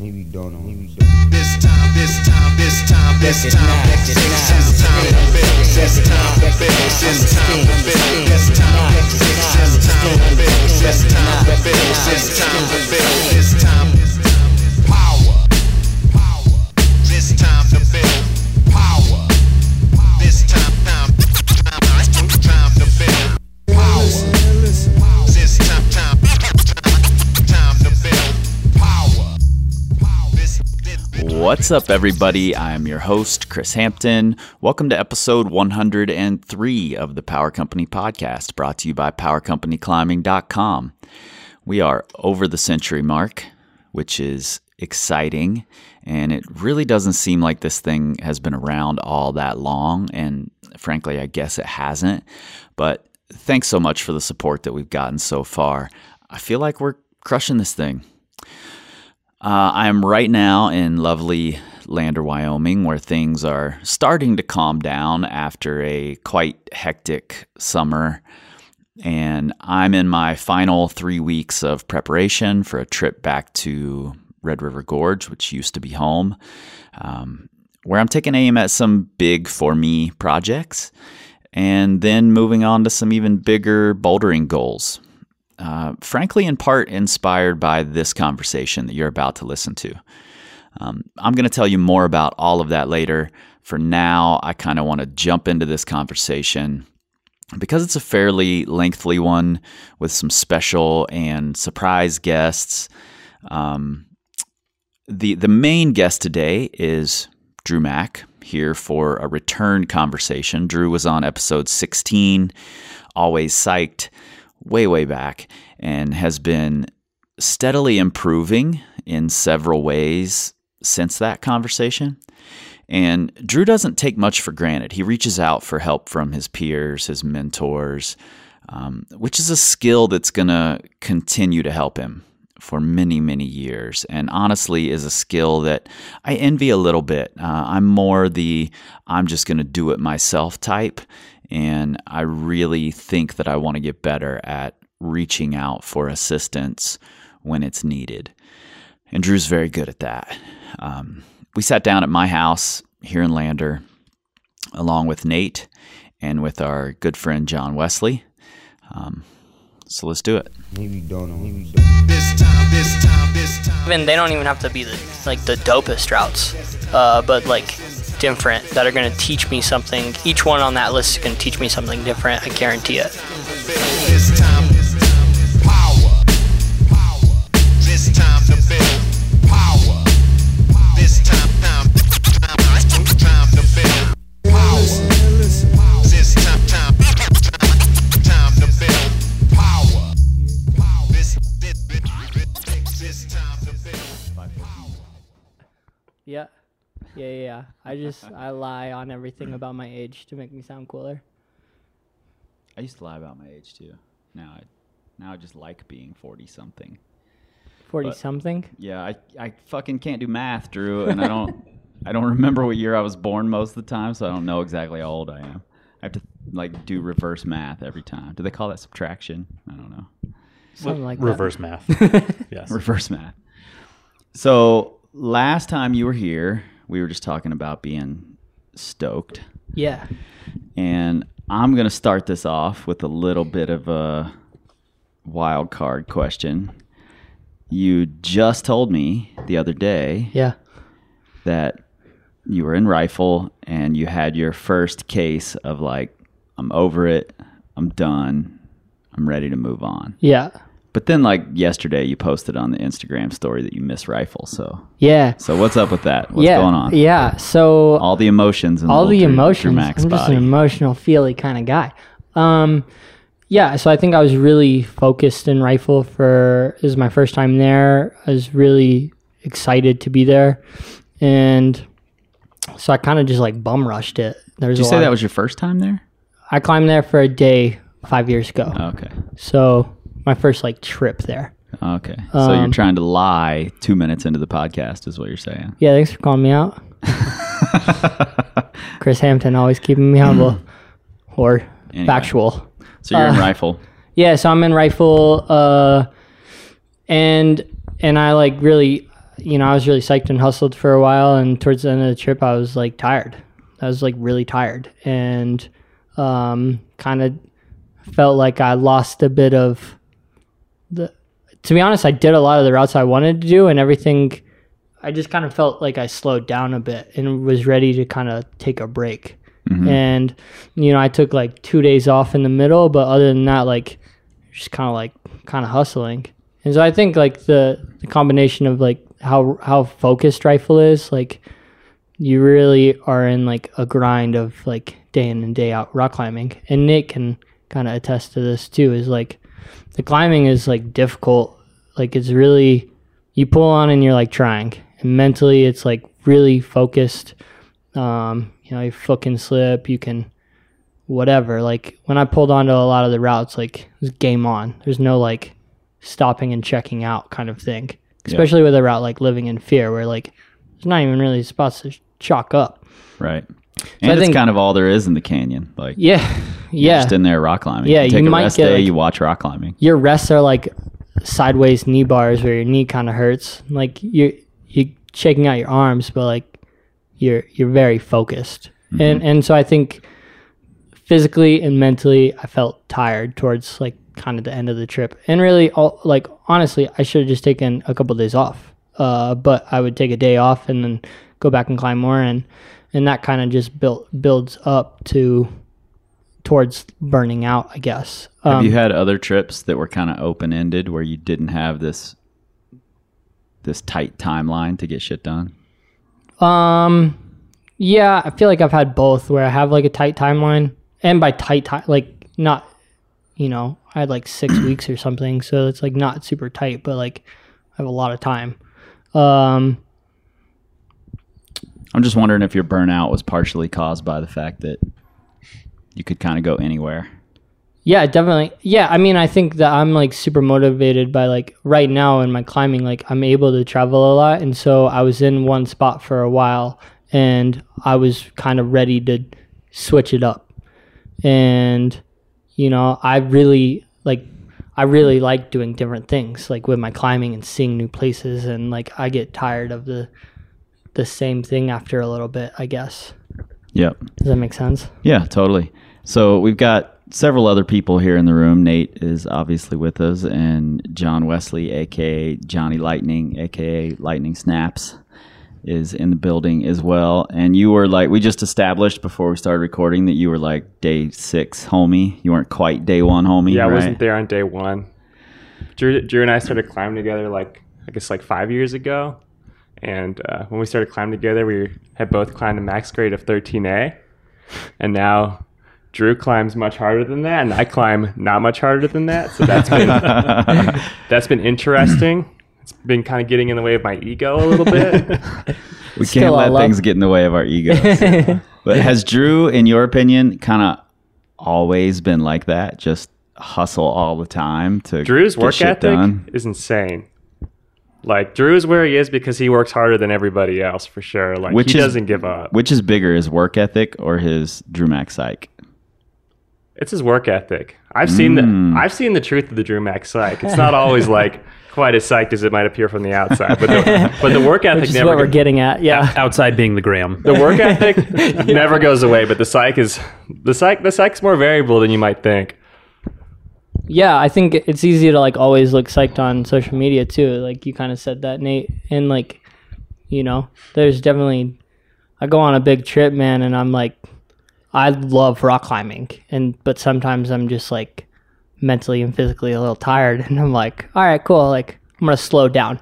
Maybe don't know. Maybe don't. This time, this time, this time, this This time, time, this this this time, time to build, this time to build, this time to build, this time to build, this time to build, this time to build, this time to build, this time. Power, What's up, everybody? I'm your host, Chris Hampton. Welcome to episode 103 of the Power Company Podcast, brought to you by PowerCompanyClimbing.com. We are over the century mark, which is exciting, and it really doesn't seem like this thing has been around all that long, and frankly, I guess it hasn't. But thanks so much for the support that we've gotten so far. I feel like we're crushing this thing. Uh, I'm right now in lovely Lander, Wyoming, where things are starting to calm down after a quite hectic summer. And I'm in my final three weeks of preparation for a trip back to Red River Gorge, which used to be home, um, where I'm taking aim at some big for me projects and then moving on to some even bigger bouldering goals uh, frankly, in part inspired by this conversation that you're about to listen to. Um, I'm going to tell you more about all of that later. For now, I kind of want to jump into this conversation because it's a fairly lengthy one with some special and surprise guests. Um, the the main guest today is Dru Mack here for a return conversation. Dru was on episode 16, always psyched way, way back and has been steadily improving in several ways since that conversation. And Dru doesn't take much for granted. He reaches out for help from his peers, his mentors, um, which is a skill that's going to continue to help him for many, many years. And honestly, is a skill that I envy a little bit. Uh, I'm more the I'm just going to do it myself type. And I really think that I want to get better at reaching out for assistance when it's needed. And Dru's very good at that. Um, we sat down at my house here in Lander, along with Nate and with our good friend John Wesely. Um, so let's do it. Maybe don't know. Maybe don't. this time, this time, this time. even they don't even have to be the like the dopest routes, uh, but like different that are going to teach me something. Each one on that list is going to teach me something different. I guarantee it. Yeah, yeah. yeah. I just I lie on everything about my age to make me sound cooler. I used to lie about my age too. Now I, now I just like being forty something. Forty But- something. Yeah, I, I fucking can't do math, Dru, and I don't I don't remember what year I was born most of the time, so I don't know exactly how old I am. I have to like do reverse math every time. Do they call that subtraction? I don't know. Something like reverse math. yes. Reverse math. So last time you were here, we were just talking about being stoked. Yeah. And I'm going to start this off with a little bit of a wild card question. You just told me the other day Yeah. that you were in rifle and you had your first case of like, I'm over it, I'm done, I'm ready to move on. Yeah. But then, like yesterday, you posted on the Instagram story that you miss rifle. So, Yeah. so what's up with that? What's yeah. going on? Yeah. So All the emotions and all the emotions. I'm just body. an emotional, feely kind of guy. Um, yeah, so I think I was really focused in rifle for it was my first time there. I was really excited to be there, and so I kind of just like bum rushed it. There Did you say that was your first time there? I climbed there for a day five years ago. Okay. So my first like trip there. Okay. so you're Um, trying to lie two minutes into the podcast, is what you're saying. Yeah, thanks for calling me out. Chris Hampton always keeping me humble or Anyway. factual. So you're in Uh, rifle. Yeah, so I'm in rifle, uh, and and I like really you know, I was really psyched and hustled for a while, and towards the end of the trip, I was like tired. I was like really tired, and um, kind of felt like I lost a bit of the. To be honest, I did a lot of the routes I wanted to do, and everything. I just kind of felt like I slowed down a bit and was ready to kind of take a break. Mm-hmm. And you know, I took like two days off in the middle, but other than that, like just kind of like kind of hustling. And so I think like the, the combination of like how how focused rifle is, like you really are in like a grind of like day in and day out rock climbing. And Nick can kind of attest to this too. Is like the climbing is like difficult. Like it's really you pull on and you're like trying, and mentally it's like really focused. Um, you know, your foot can slip, you can whatever. Like when I pulled onto a lot of the routes, like it was game on. There's no like stopping and checking out kind of thing. Especially with a route like living in fear, where like there's not even really spots to chalk up. Right. And I it's think- kind of all there is in the canyon. Like Yeah, you're yeah. just in there rock climbing. Yeah, you take you a might rest get, day, like- you watch rock climbing. Your rests are like sideways knee bars where your knee kind of hurts. Like you're you shaking out your arms, but like you're you're very focused. And and so I think physically and mentally, I felt tired towards like kind of the end of the trip. And really, all like honestly, I should have just taken a couple days off. Uh, but I would take a day off and then go back and climb more, and and that kind of just built builds up to towards burning out, I guess. Have Um, you had other trips that were kind of open ended where you didn't have this this tight timeline to get shit done? Um, yeah, I feel like I've had both where I have like a tight timeline, and by tight time, like not, you know, I had like six weeks or something, so it's like not super tight, but like I have a lot of time. Um, I'm just wondering if your burnout was partially caused by the fact that you could kind of go anywhere. yeah, definitely. Yeah, I mean, I think that I'm like super motivated by like right now in my climbing, like I'm able to travel a lot, and so I was in one spot for a while, and I was kind of ready to switch it up, and you know, I really like I really like doing different things like with my climbing and seeing new places and like I get tired of the the same thing after a little bit, I guess. Yep. Does that make sense? Yeah, totally. So we've got several other people here in the room. Nate is obviously with us, and John Wesely, aka Johnny Lightning, aka Lightning Snaps, is in the building as well. And you were like, we just established before we started recording that you were like day six homie. You weren't quite day one homie. Yeah, I right? wasn't there on day one. Dru, Dru and I started climbing together like I guess like five years ago, and uh, when we started climbing together, we had both climbed a max grade of 13A, and now Dru climbs much harder than that, and I climb not much harder than that. So that's been that's been interesting. It's been kind of getting in the way of my ego a little bit. We Still can't let love. things get in the way of our egos. but has Dru, in your opinion, kind of always been like that? Just hustle all the time to Dru's get work shit ethic done? is insane. Like Dru is where he is because he works harder than everybody else for sure. Like Which he is- doesn't give up. Which is bigger, his work ethic or his Dru Mack's psych? It's his work ethic. I've seen Mm. the I've seen the truth of the Dru Mack's psych. It's not always like quite as psyched as it might appear from the outside, but the, but the work ethic Which is never what we're go- getting at. Yeah. outside being the Graham. the work ethic never goes away, but the psych is the psych the psych's more variable than you might think. Yeah, I think it's easy to like always look psyched on social media too. Like you kind of said that, Nate. And like, you know, there's definitely I go on a big trip, man, and I'm like I love rock climbing and but sometimes I'm just like mentally and physically a little tired and I'm like, all right, cool, like I'm to slow down.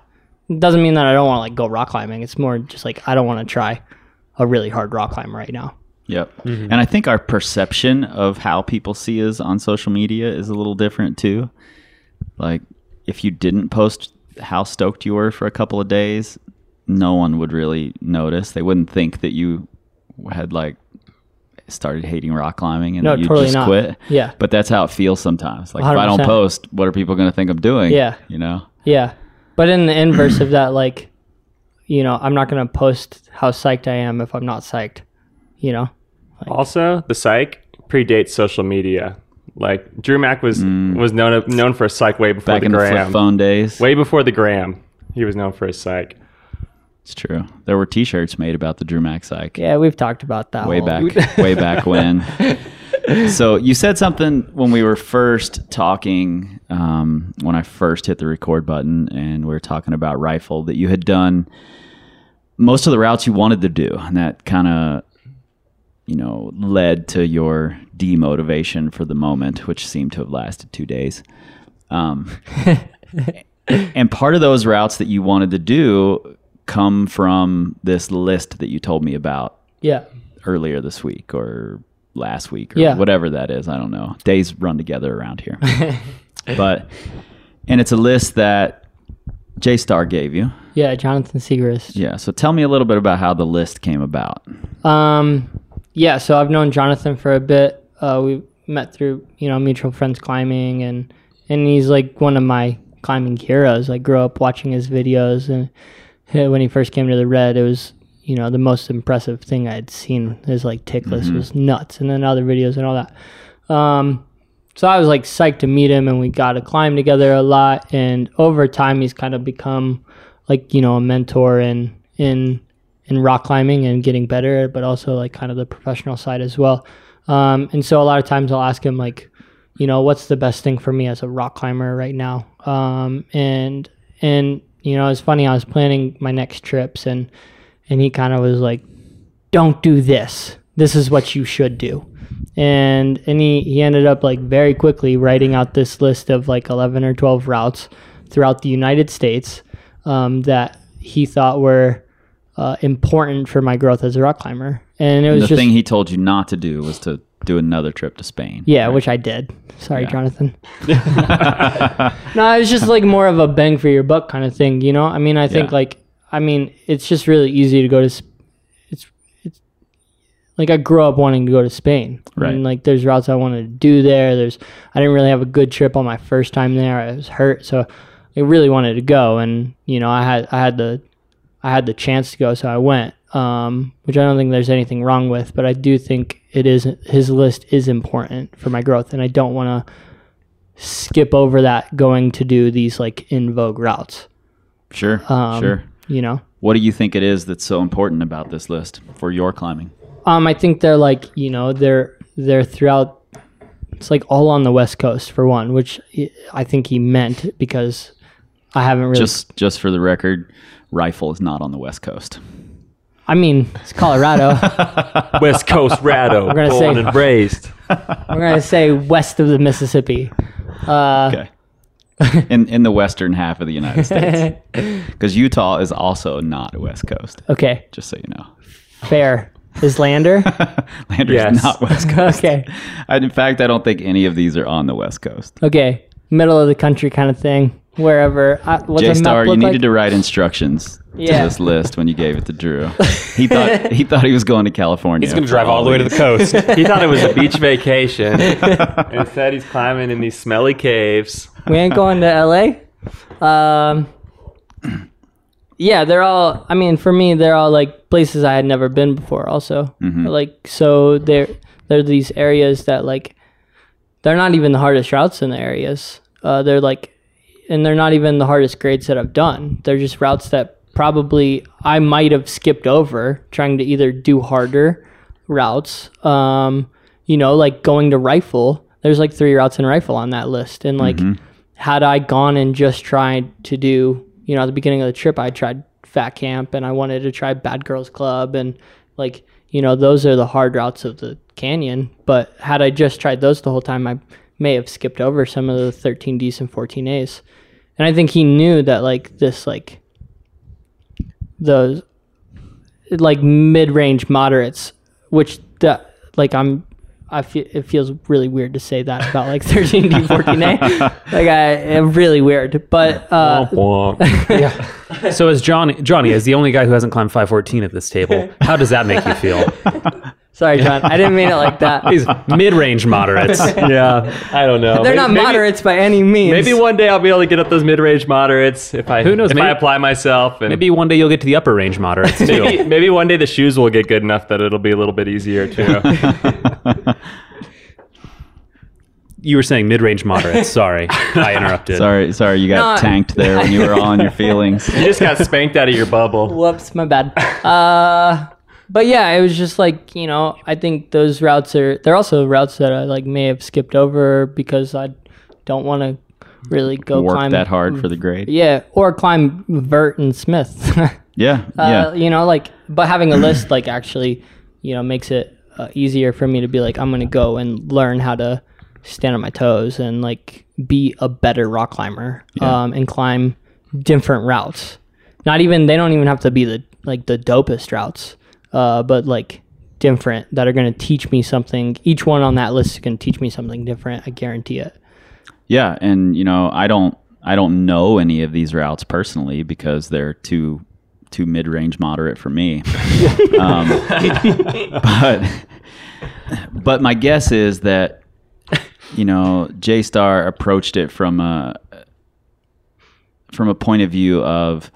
It doesn't mean that I don't want to like go rock climbing. It's more just like I don't want to try a really hard rock climb right now. Yep. Mm-hmm. And I think our perception of how people see us on social media is a little different too. Like, if you didn't post how stoked you were for a couple of days, no one would really notice. They wouldn't think that you had like started hating rock climbing and No, you totally just not. quit. Yeah. But that's how it feels sometimes. Like, if I don't post, what are people going to think I'm doing? Yeah. You know? Yeah. But in the inverse of that, like, you know, I'm not going to post how psyched I am if I'm not psyched, you know? Also, the psych predates social media. Like Dru Mack was was known known for a psych way before Back the in the flip gram. phone days. Way before the gram, he was known for his psych. It's true. There were T-shirts made about the Dru Mack's psych. Yeah, we've talked about that way whole- back, way back when. So you said something when we were first talking, um, when I first hit the record button, and we were talking about rifle that you had done most of the routes you wanted to do, and that kind of, you know, led to your demotivation for the moment, which seemed to have lasted two days. Um, and part of those routes that you wanted to do come from this list that you told me about Yeah. earlier this week or last week or Yeah. whatever that is. I don't know. Days run together around here. but and it's a list that J Star gave you. Yeah, Jonathan Siegrist. Yeah. So tell me a little bit about how the list came about. Um, yeah, so I've known Jonathan for a bit. Uh, we met through you know mutual friends climbing, and and he's like one of my climbing heroes. I grew up watching his videos, and when he first came to the Red, it was you know the most impressive thing I had seen. His like tick list was nuts, and then other videos and all that. Um, so I was like psyched to meet him, and we got to climb together a lot. And over time, he's kind of become like you know a mentor in in in rock climbing and getting better, but also like kind of the professional side as well. Um, and so a lot of times I'll ask him like, you know, what's the best thing for me as a rock climber right now? Um, and and you know, it's funny. I was planning my next trips, and and he kind of was like, "Don't do this. This is what you should do." And and he he ended up like very quickly writing out this list of like eleven or twelve routes throughout the United States um, that he thought were uh, important for my growth as a rock climber. And it was the just thing he told you not to do was to do another trip to Spain. yeah, which I did. Sorry, Yeah. Jonathan. no, it was just like more of a bang for your buck kind of thing, you know. I mean, I think Yeah. like I mean, it's just really easy to go to. It's it's like I grew up wanting to go to Spain. Right. And like there's routes I wanted to do there. There's I didn't really have a good trip on my first time there. I was hurt, so I really wanted to go, and you know I had I had the I had the chance to go, so I went. Um, which I don't think there's anything wrong with, but I do think it is his list is important for my growth, and I don't want to skip over that going to do these like in vogue routes. Sure. Um, sure. You know, What do you think it is that's so important about this list for your climbing? um, I think they're like you know they're they're throughout. It's like all on the west coast for one, which I think he meant because I haven't really. Just just for the record, rifle is not on the west coast. I mean, it's Colorado. West Coast Rado, We're gonna born say- and raised. We're gonna say west of the Mississippi. Uh, Okay. in in the western half of the United States, because Utah is also not west coast. okay, Just so you know, fair. Is Lander? Lander's Yes. not west coast. okay. I, in fact, I don't think any of these are on the west coast. Okay, middle of the country kind of thing. Wherever. I, what's J a Star, you look needed like? to write instructions Yeah. to this list when you gave it to Dru. He thought he thought he was going to California. He's going to drive all the way to the coast. he thought it was a beach vacation. Instead, he's climbing in these smelly caves. We ain't going to LA. Um, yeah, they're all. I mean, for me, they're all like places I had never been before. Also, like so they're they're these areas that like they're not even the hardest routes in the areas. Uh, they're like, and they're not even the hardest grades that I've done. They're just routes that probably I might have skipped over trying to either do harder routes. Um, you know, like going to rifle. There's like three routes in rifle on that list, and like had I gone and just tried to do, you know, at the beginning of the trip, I tried Fat Camp and I wanted to try Bad Girls Club and like, you know, those are the hard routes of the canyon. But had I just tried those the whole time, I may have skipped over some of the 13Ds and 14As. And I think he knew that like this, like, those like mid-range moderates, which that like I'm, I feel it feels really weird to say that about like 13D, 14A. like I, am really weird, but uh, So as Johnny, Johnny is the only guy who hasn't climbed 514 at this table. How does that make you feel? Sorry, John, I didn't mean it like that. These mid-range moderates. Yeah, I don't know. They're Maybe- not maybe- moderates by any means. Maybe one day I'll be able to get up those mid-range moderates if I Who knows, if maybe- I apply myself. And Maybe one day you'll get to the upper range moderates too. maybe, maybe one day the shoes will get good enough that it'll be a little bit easier too. you were saying mid-range moderate. Sorry, I interrupted. Sorry, sorry, you got No. tanked there when you were all in your feelings. You just got spanked out of your bubble. Whoops, my bad. Uh, but yeah, it was just like you know, I think those routes are they're also routes that I like may have skipped over because I don't want to really go Work climb that hard for the grade. Yeah, or climb Vert and Smith. Yeah, uh, yeah. you know, like but having a list like actually, you know, makes it uh, easier for me to be like I'm gonna go and learn how to stand on my toes and like be a better rock climber um, and climb different routes. Not even they don't even have to be the like the dopest routes, uh, but like different that are gonna teach me something. Each one on that list is gonna teach me something different. I guarantee it. Yeah, and you know, I don't I don't know any of these routes personally because they're too too mid range moderate for me. um, but but my guess is that you know J Star approached it from a from a point of view of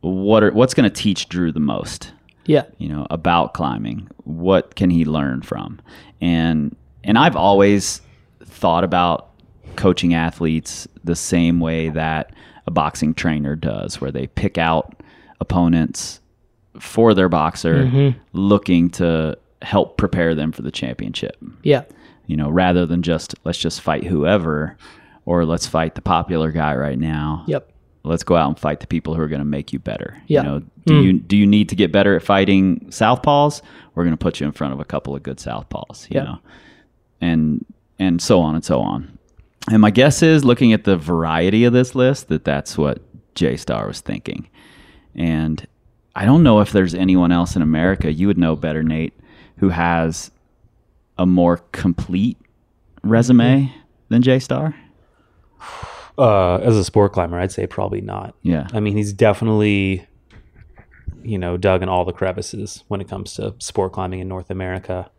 what are, what's going to teach Dru the most Yeah. you know about climbing what can he learn from and and i've always thought about coaching athletes the same way that a boxing trainer does where they pick out opponents for their boxer mm-hmm. looking to help prepare them for the championship Yeah. you know rather than just let's just fight whoever or let's fight the popular guy right now Yep. Let's go out and fight the people who are going to make you better. Yeah. You know, do hmm. you do you need to get better at fighting southpaws? We're going to put you in front of a couple of good southpaws. You Yeah. know, and and so on and so on. And my guess is, looking at the variety of this list, that that's what J Star was thinking. And I don't know if there's anyone else in America you would know better, Nate, who has a more complete resume mm-hmm. than J Star. Uh, as a sport climber, I'd say probably not. Yeah. I mean, he's definitely, you know, dug in all the crevices when it comes to sport climbing in North America.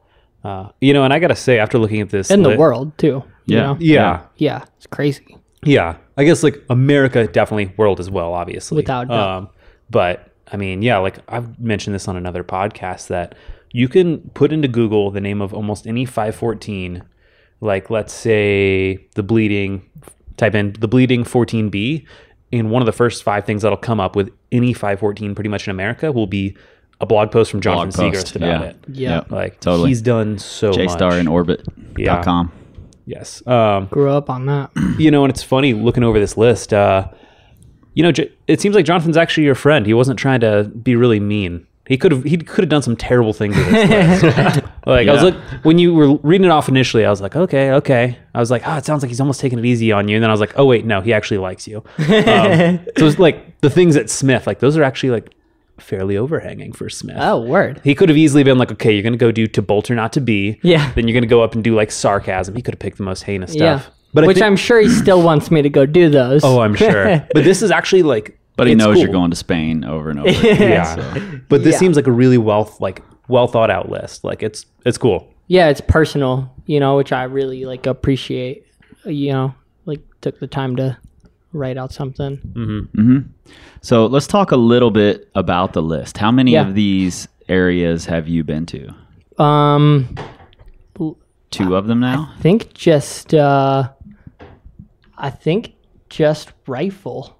Uh, you know, and I gotta say, after looking at this, In the li- world too. you Yeah. know? yeah, Yeah. It's crazy. yeah, I guess like America, definitely world as well, obviously, Without doubt. Um, but I mean, yeah, like I've mentioned this on another podcast that you can put into Google the name of almost any 514, like let's say the bleeding, type in the bleeding 14B, and one of the first five things that'll come up with any 514 pretty much in America will be a blog post from Blog Jonathan post, Siegrist about yeah. it. Yeah. Yep. Like Totally. he's done so much. JStarInOrbit.com. Yes. Um, Grew up on that. you know, and it's funny looking over this list. Uh, you know, J- it seems like Jonathan's actually your friend. He wasn't trying to be really mean. He could have he could have done some terrible things with this list. like I was like when you were reading it off initially, I was like, okay, okay. I was like, oh, it sounds like he's almost taking it easy on you. And then I was like, oh wait, no, he actually likes you. Um, so it's like the things at Smith, like those are actually like fairly overhanging for Smith. Oh, word. He could have easily been like, okay, you're gonna go do to bolt or not to be. Yeah. Then you're gonna go up and do like sarcasm. He could have picked the most heinous Yeah. stuff. But Which think- I'm sure he still wants me to go do those. Oh, I'm sure. but this is actually like, But he it's knows you're going to Spain over and over. again, Yeah. so. But this Yeah. seems like a really well like well thought out list. Like it's it's cool. yeah, it's personal, you know, which I really like appreciate. You know, like took the time to write out something. Mm-hmm. So let's talk a little bit about the list. How many Yeah. of these areas have you been to? Um, Two of them now? I think just uh, I think just rifle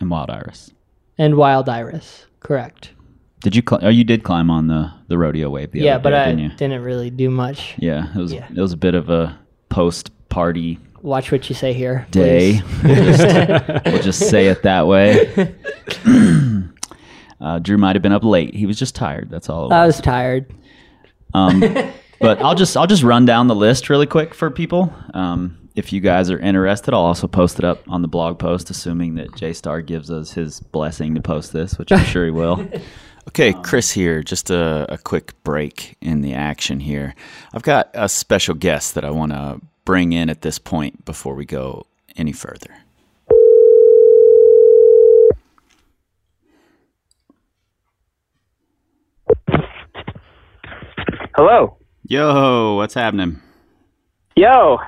And Wild Iris. and wild iris. Correct. Did you? Cl- oh, you did climb on the the rodeo wave the yeah, other but day, I didn't you? didn't really do much. Yeah, it was Yeah. it was a bit of a post party Watch what you say here. day. We'll just, we'll just say it that way. uh, Drew might have been up late. He was just tired. That's all. It I was. was tired. Um, but I'll just I'll just run down the list really quick for people. Um, if you guys are interested, I'll also post it up on the blog post, assuming that J Star gives us his blessing to post this, which I'm sure he will. Okay, um, Chris here. Just a, a quick break in the action here. I've got a special guest that I want to bring in at this point before we go any further. Hello. Yo, what's happening? Yo.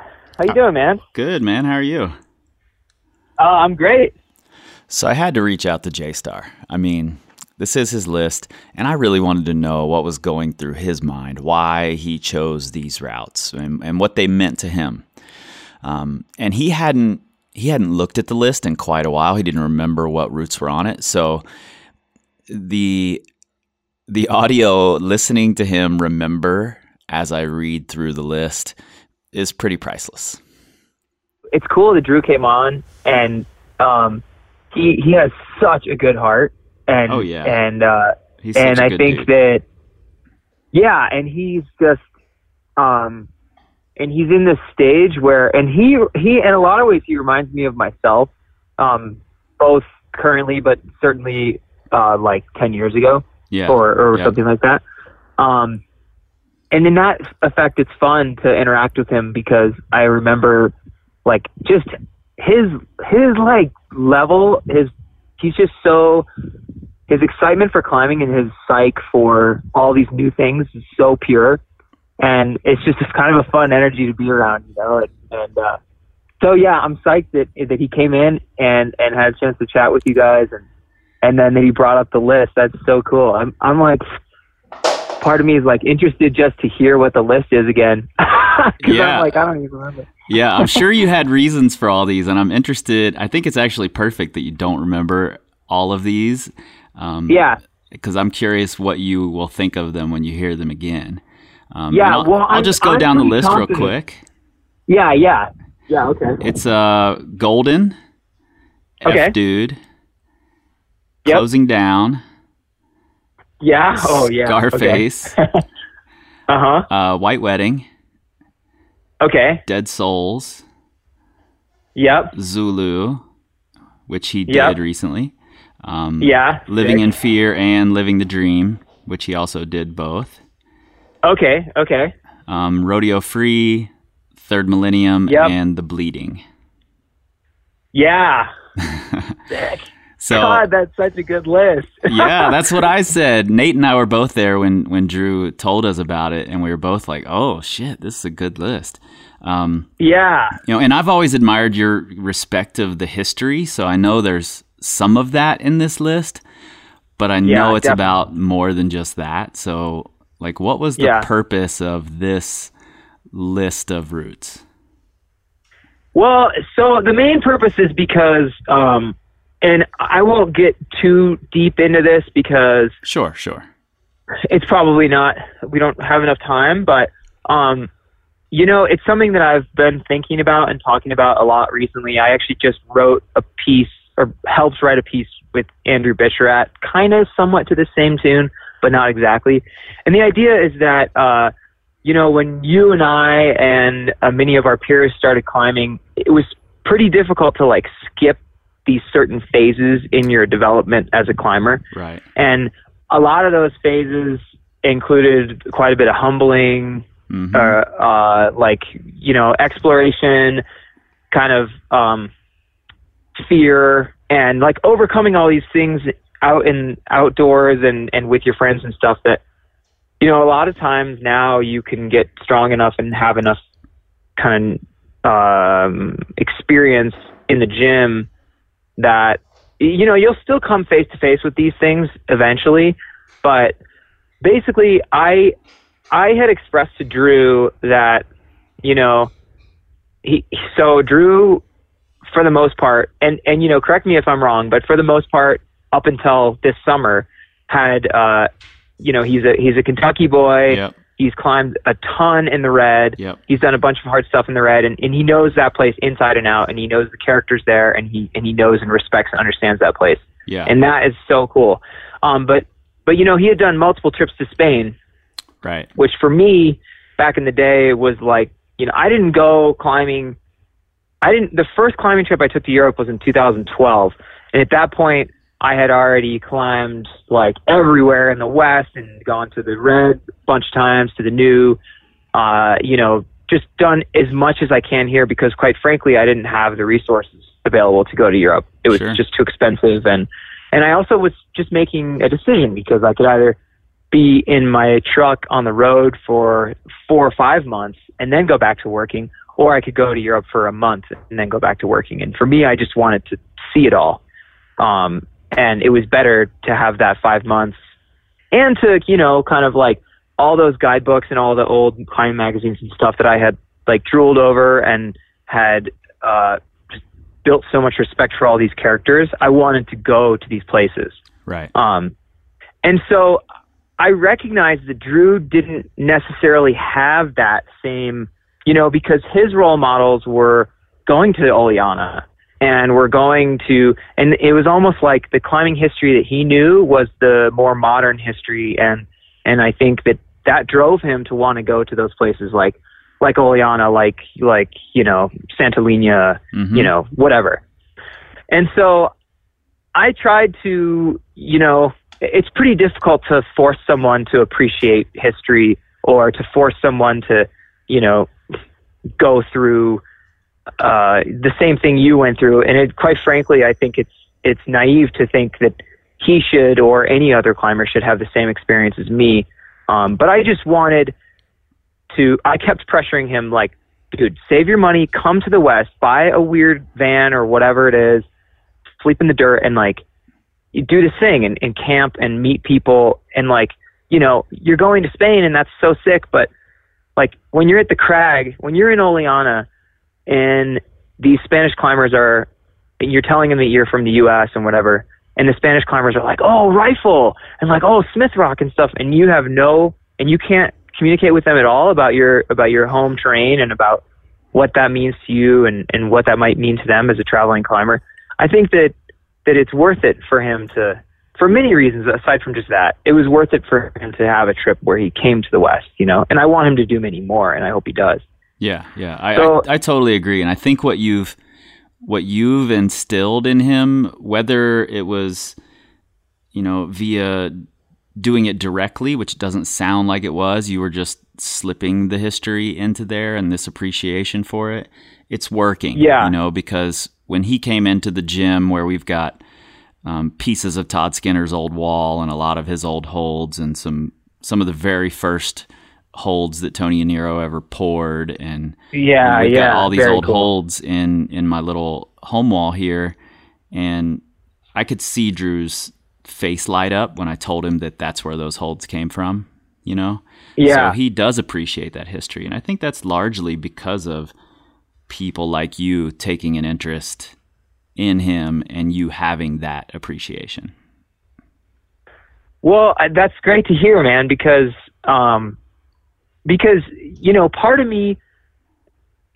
How you doing, man? Good, man. How are you? Uh, I'm great. So I had to reach out to J Star. I mean, this is his list, and I really wanted to know what was going through his mind, why he chose these routes, and, and what they meant to him. um, and he hadn't he hadn't looked at the list in quite a while. He didn't remember what routes were on it, so the the audio listening to him remember as I read through the list is pretty priceless. It's cool that Dru came on, and um, he he has such a good heart, and Oh, yeah. and uh, He's and I think dude. that yeah, and he's just um, and he's in this stage where, and he he in a lot of ways he reminds me of myself, um, both currently, but certainly uh, like ten years ago yeah, or or yeah. something like that. Um, and in that effect, it's fun to interact with him because I remember like just his his like level his he's just so his excitement for climbing and his psych for all these new things is so pure. And it's just it's kind of a fun energy to be around you know and, and uh so yeah i'm psyched that that he came in and and had a chance to chat with you guys and and then that he brought up the list. That's so cool. I'm i'm like part of me is like interested just to hear what the list is again. Yeah. i'm like i don't even remember Yeah, I'm sure you had reasons for all these, and I'm interested. I think it's actually perfect that you don't remember all of these. Um, yeah because I'm curious what you will think of them when you hear them again. Um, Yeah, I'll, well, I'll I'm- just go I'm down the list real quick. yeah yeah yeah okay It's uh, Golden, Okay. F Dude, Yep. Closing Down, yeah. Oh yeah. Scarface, uh-huh. Uh, White Wedding, okay. Dead Souls, yep. Zulu, which he did Yep. recently. Um, yeah. Living sick. in Fear and Living the Dream, which he also did both. okay. Okay. Um, Rodeo Free, Third Millennium, Yep. and The Bleeding. yeah So god that's such a good list yeah, that's what I said. Nate and I were both there when when Drew told us about it, and we were both like, "Oh shit, this is a good list." Um, yeah you know, and I've always admired your respect of the history, so I know there's some of that in this list, but I know it's definitely. about more than just that. So, like, what was the Yeah. purpose of this list of routes? Well, so the main purpose is because, um, and I won't get too deep into this because Sure, sure. it's probably not, we don't have enough time, but, um, you know, it's something that I've been thinking about and talking about a lot recently. I actually just wrote a piece or helped write a piece with Andrew Bisharat, kind of somewhat to the same tune, but not exactly. And the idea is that, uh, you know, when you and I and uh, many of our peers started climbing, it was pretty difficult to like skip these certain phases in your development as a climber. Right. And a lot of those phases included quite a bit of humbling, Mhm. uh, uh, like, you know, exploration, kind of um, fear, and like overcoming all these things out in outdoors and, and with your friends and stuff that, you know, a lot of times now you can get strong enough and have enough kind of um, experience in the gym that you know you'll still come face to face with these things eventually but basically i i had expressed to Dru that you know he so Dru for the most part and and you know correct me if i'm wrong but for the most part up until this summer had uh you know he's a he's a kentucky boy Yep. He's climbed a ton in the red Yep. he's done a bunch of hard stuff in the red and, and he knows that place inside and out and he knows the characters there and he and he knows and respects and understands that place Yeah. and that is so cool um but but you know he had done multiple trips to spain right. which for me back in the day was like you know i didn't go climbing i didn't the first climbing trip i took to europe was in 2012 and at that point i had already climbed like everywhere in the west and gone to the red a bunch of times to the new uh you know just done as much as i can here because quite frankly i didn't have the resources available to go to europe it was Sure. just too expensive and and i also was just making a decision because i could either be in my truck on the road for four or five months and then go back to working, or I could go to Europe for a month and then go back to working. And for me, I just wanted to see it all. Um, and it was better to have that five months and to, you know, kind of like all those guidebooks and all the old climbing magazines and stuff that I had like drooled over and had uh, just built so much respect for all these characters. I wanted to go to these places. Right. Um, and so I recognized that Dru didn't necessarily have that same, you know, because his role models were going to Oliana and we're going to, and it was almost like the climbing history that he knew was the more modern history, and and I think that that drove him to want to go to those places like like Oliana, like like you know Santa Linya, Mhm. you know whatever. And so I tried to, you know, it's pretty difficult to force someone to appreciate history or to force someone to, you know, go through uh, the same thing you went through. And it, quite frankly, I think it's it's naive to think that he should or any other climber should have the same experience as me. Um, but I just wanted to. I kept pressuring him, like, dude, save your money, come to the West, buy a weird van or whatever it is, sleep in the dirt, and like you do this thing and, and camp and meet people and like you know you're going to Spain and that's so sick, but like when you're at the crag, when you're in Oliana, and these Spanish climbers are, you're telling them that you're from the U.S. and whatever, and the Spanish climbers are like, oh, rifle, and like, oh, Smith Rock and stuff, and you have no, and you can't communicate with them at all about your about your home terrain and about what that means to you and and what that might mean to them as a traveling climber. I think that that it's worth it for him to, for many reasons aside from just that, it was worth it for him to have a trip where he came to the West, you know, and I want him to do many more, and I hope he does. Yeah, yeah, I, So- I I totally agree, and I think what you've what you've instilled in him, whether it was you know via doing it directly, which doesn't sound like it was, you were just slipping the history into there and this appreciation for it. It's working, Yeah. you know, because when he came into the gym where we've got um, pieces of Todd Skinner's old wall and a lot of his old holds and some some of the very first holds that Tony Yaniro ever poured and Yeah, and yeah, got all these old cool. holds in in my little home wall here and I could see Dru's face light up when I told him that that's where those holds came from, you know? Yeah. So he does appreciate that history and I think that's largely because of people like you taking an interest in him and you having that appreciation. Well, that's great to hear, man, because um, because you know, part of me,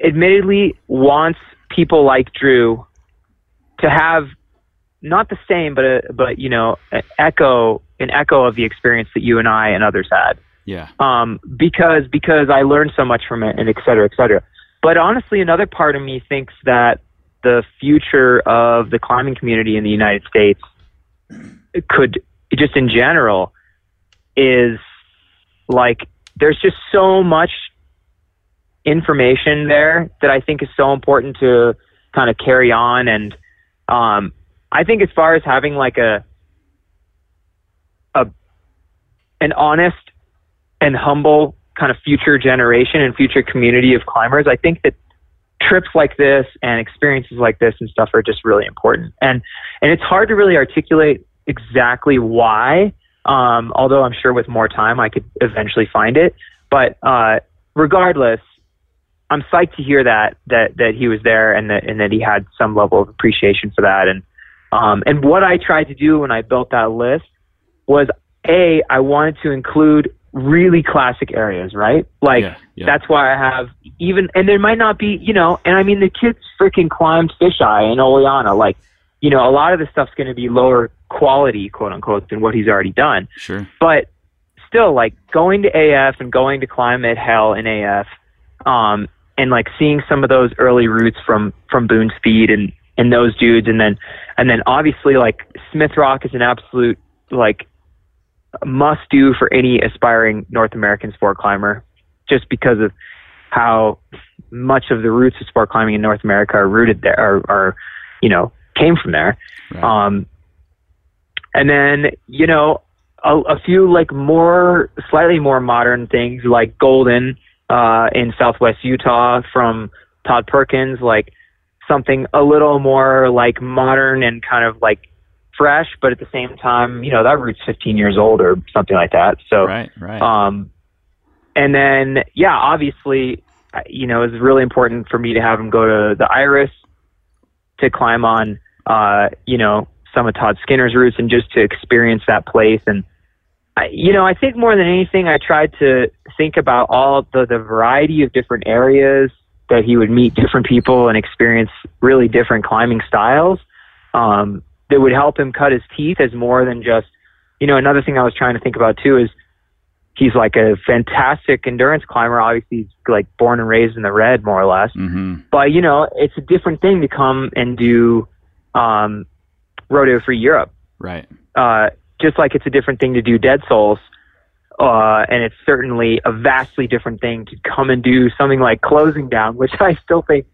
admittedly, wants people like Dru to have not the same, but a, but you know, an echo an echo of the experience that you and I and others had. Yeah. um, because because I learned so much from it, and et cetera, et cetera. But honestly, another part of me thinks that the future of the climbing community in the United States could just in general is like there's just so much information there that I think is so important to kind of carry on and um I think as far as having like a a an honest and humble kind of future generation and future community of climbers, I think that trips like this and experiences like this and stuff are just really important. And and it's hard to really articulate exactly why. Um, although I'm sure with more time I could eventually find it. But uh, regardless, I'm psyched to hear that that that he was there and that and that he had some level of appreciation for that. And um, and what I tried to do when I built that list was a I wanted to include really classic areas, right? Like Yeah, yeah. that's why I have even and there might not be, you know, and I mean the kids freaking climbed fisheye in Oliana. Like, you know, a lot of the stuff's gonna be lower quality, quote unquote, than what he's already done Sure. but still like going to AF and going to climb at hell in AF um and like seeing some of those early routes from from Boone Speed and and those dudes and then and then obviously like Smith Rock is an absolute like must do for any aspiring North American sport climber just because of how much of the roots of sport climbing in North America are rooted there are, are you know came from there Right. um, and then you know a, a few like more slightly more modern things like Golden uh, in Southwest Utah from Todd Perkins, like something a little more like modern and kind of like fresh, but at the same time, you know that route's 15 years old or something like that. So right, right. um, and then, yeah, obviously, you know, it was really important for me to have him go to the Iris to climb on, uh, you know, some of Todd Skinner's routes and just to experience that place. And, I, you know, I think more than anything, I tried to think about all the, the variety of different areas that he would meet different people and experience really different climbing styles um, that would help him cut his teeth as more than just, you know, another thing I was trying to think about too is he's like a fantastic endurance climber. Obviously, he's like born and raised in the red, more or less hmm but you know, it's a different thing to come and do um, rodeo free Europe. Right. Uh, just like it's a different thing to do Dead Souls, uh, and it's certainly a vastly different thing to come and do something like Closing Down, which I still think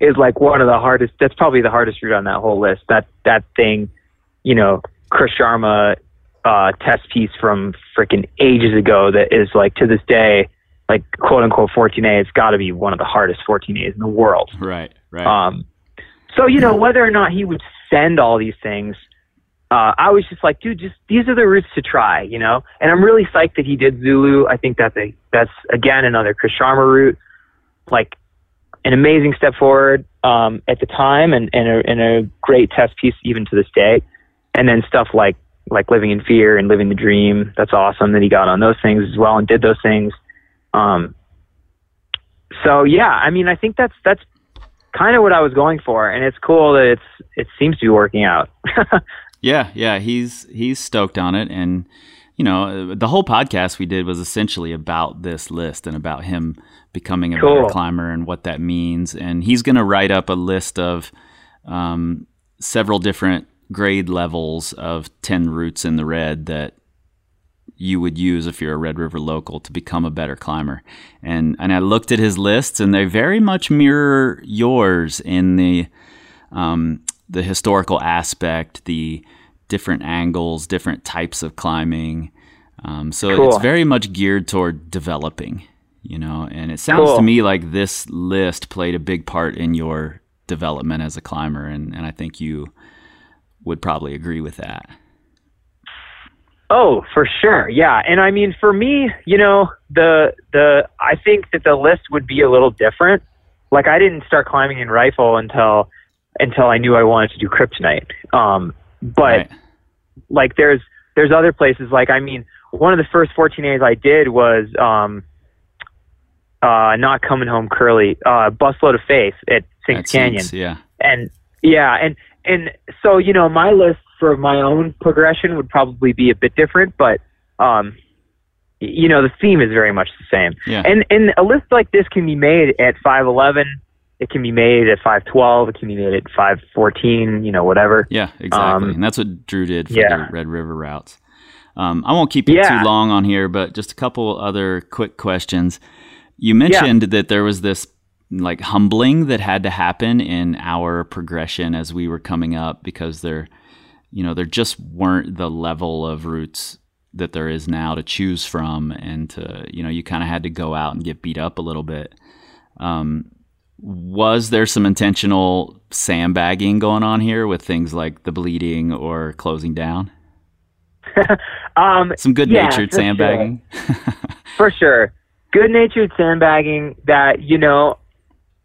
is like one of the hardest. That's probably the hardest route on that whole list. That that thing, you know, Chris Sharma uh, test piece from freaking ages ago that is like to this day, like quote unquote 14A. It's got to be one of the hardest 14As in the world. Right. Right. Um, so you know whether or not he would send all these things, uh, I was just like, dude, just these are the routes to try, you know. And I'm really psyched that he did Zulu. I think that's a that's again another Chris Sharma route, like an amazing step forward um, at the time, and and a, and a great test piece even to this day. And then stuff like like living in fear and living the dream. That's awesome that he got on those things as well and did those things. Um, so yeah, I mean, I think that's that's kind of what I was going for, and it's cool that it's it seems to be working out. Yeah, yeah, he's he's stoked on it, and you know, the whole podcast we did was essentially about this list and about him becoming a better climber and what that means. And he's going to write up a list of um, several different grade levels of ten routes in the red that you would use if you're a Red River local to become a better climber. And and I looked at his lists, and they very much mirror yours in the um, the historical aspect, the different angles, different types of climbing. Um, so Cool. it's very much geared toward developing, you know. And it sounds to me like this list played a big part in your development as a climber, and, and I think you would probably agree with that. Oh, for sure. Yeah. And I mean, for me, you know, the, the, I think that the list would be a little different. Like I didn't start climbing in rifle until, until I knew I wanted to do kryptonite. Um, but Right. like there's, there's other places like, I mean, one of the first 14As I did was, um, uh, not coming home curly, uh, busload of faith at Sinks Canyon yeah. and yeah and and so you know my list for my own progression would probably be a bit different but um you know the theme is very much the same Yeah. and and a list like this can be made at 511 it can be made at 512 it can be made at 514 you know whatever Yeah, exactly. Um, and that's what Dru did for yeah. the Red River routes. Um, I won't keep you Yeah. too long on here, but just a couple other quick questions. You mentioned that there was this like humbling that had to happen in our progression as we were coming up because there, you know, there just weren't the level of routes that there is now to choose from, and to you know, you kind of had to go out and get beat up a little bit. Um, was there some intentional sandbagging going on here with things like the bleeding or closing down? um Some good natured Yeah, sandbagging. for sure. Good natured sandbagging that, you know,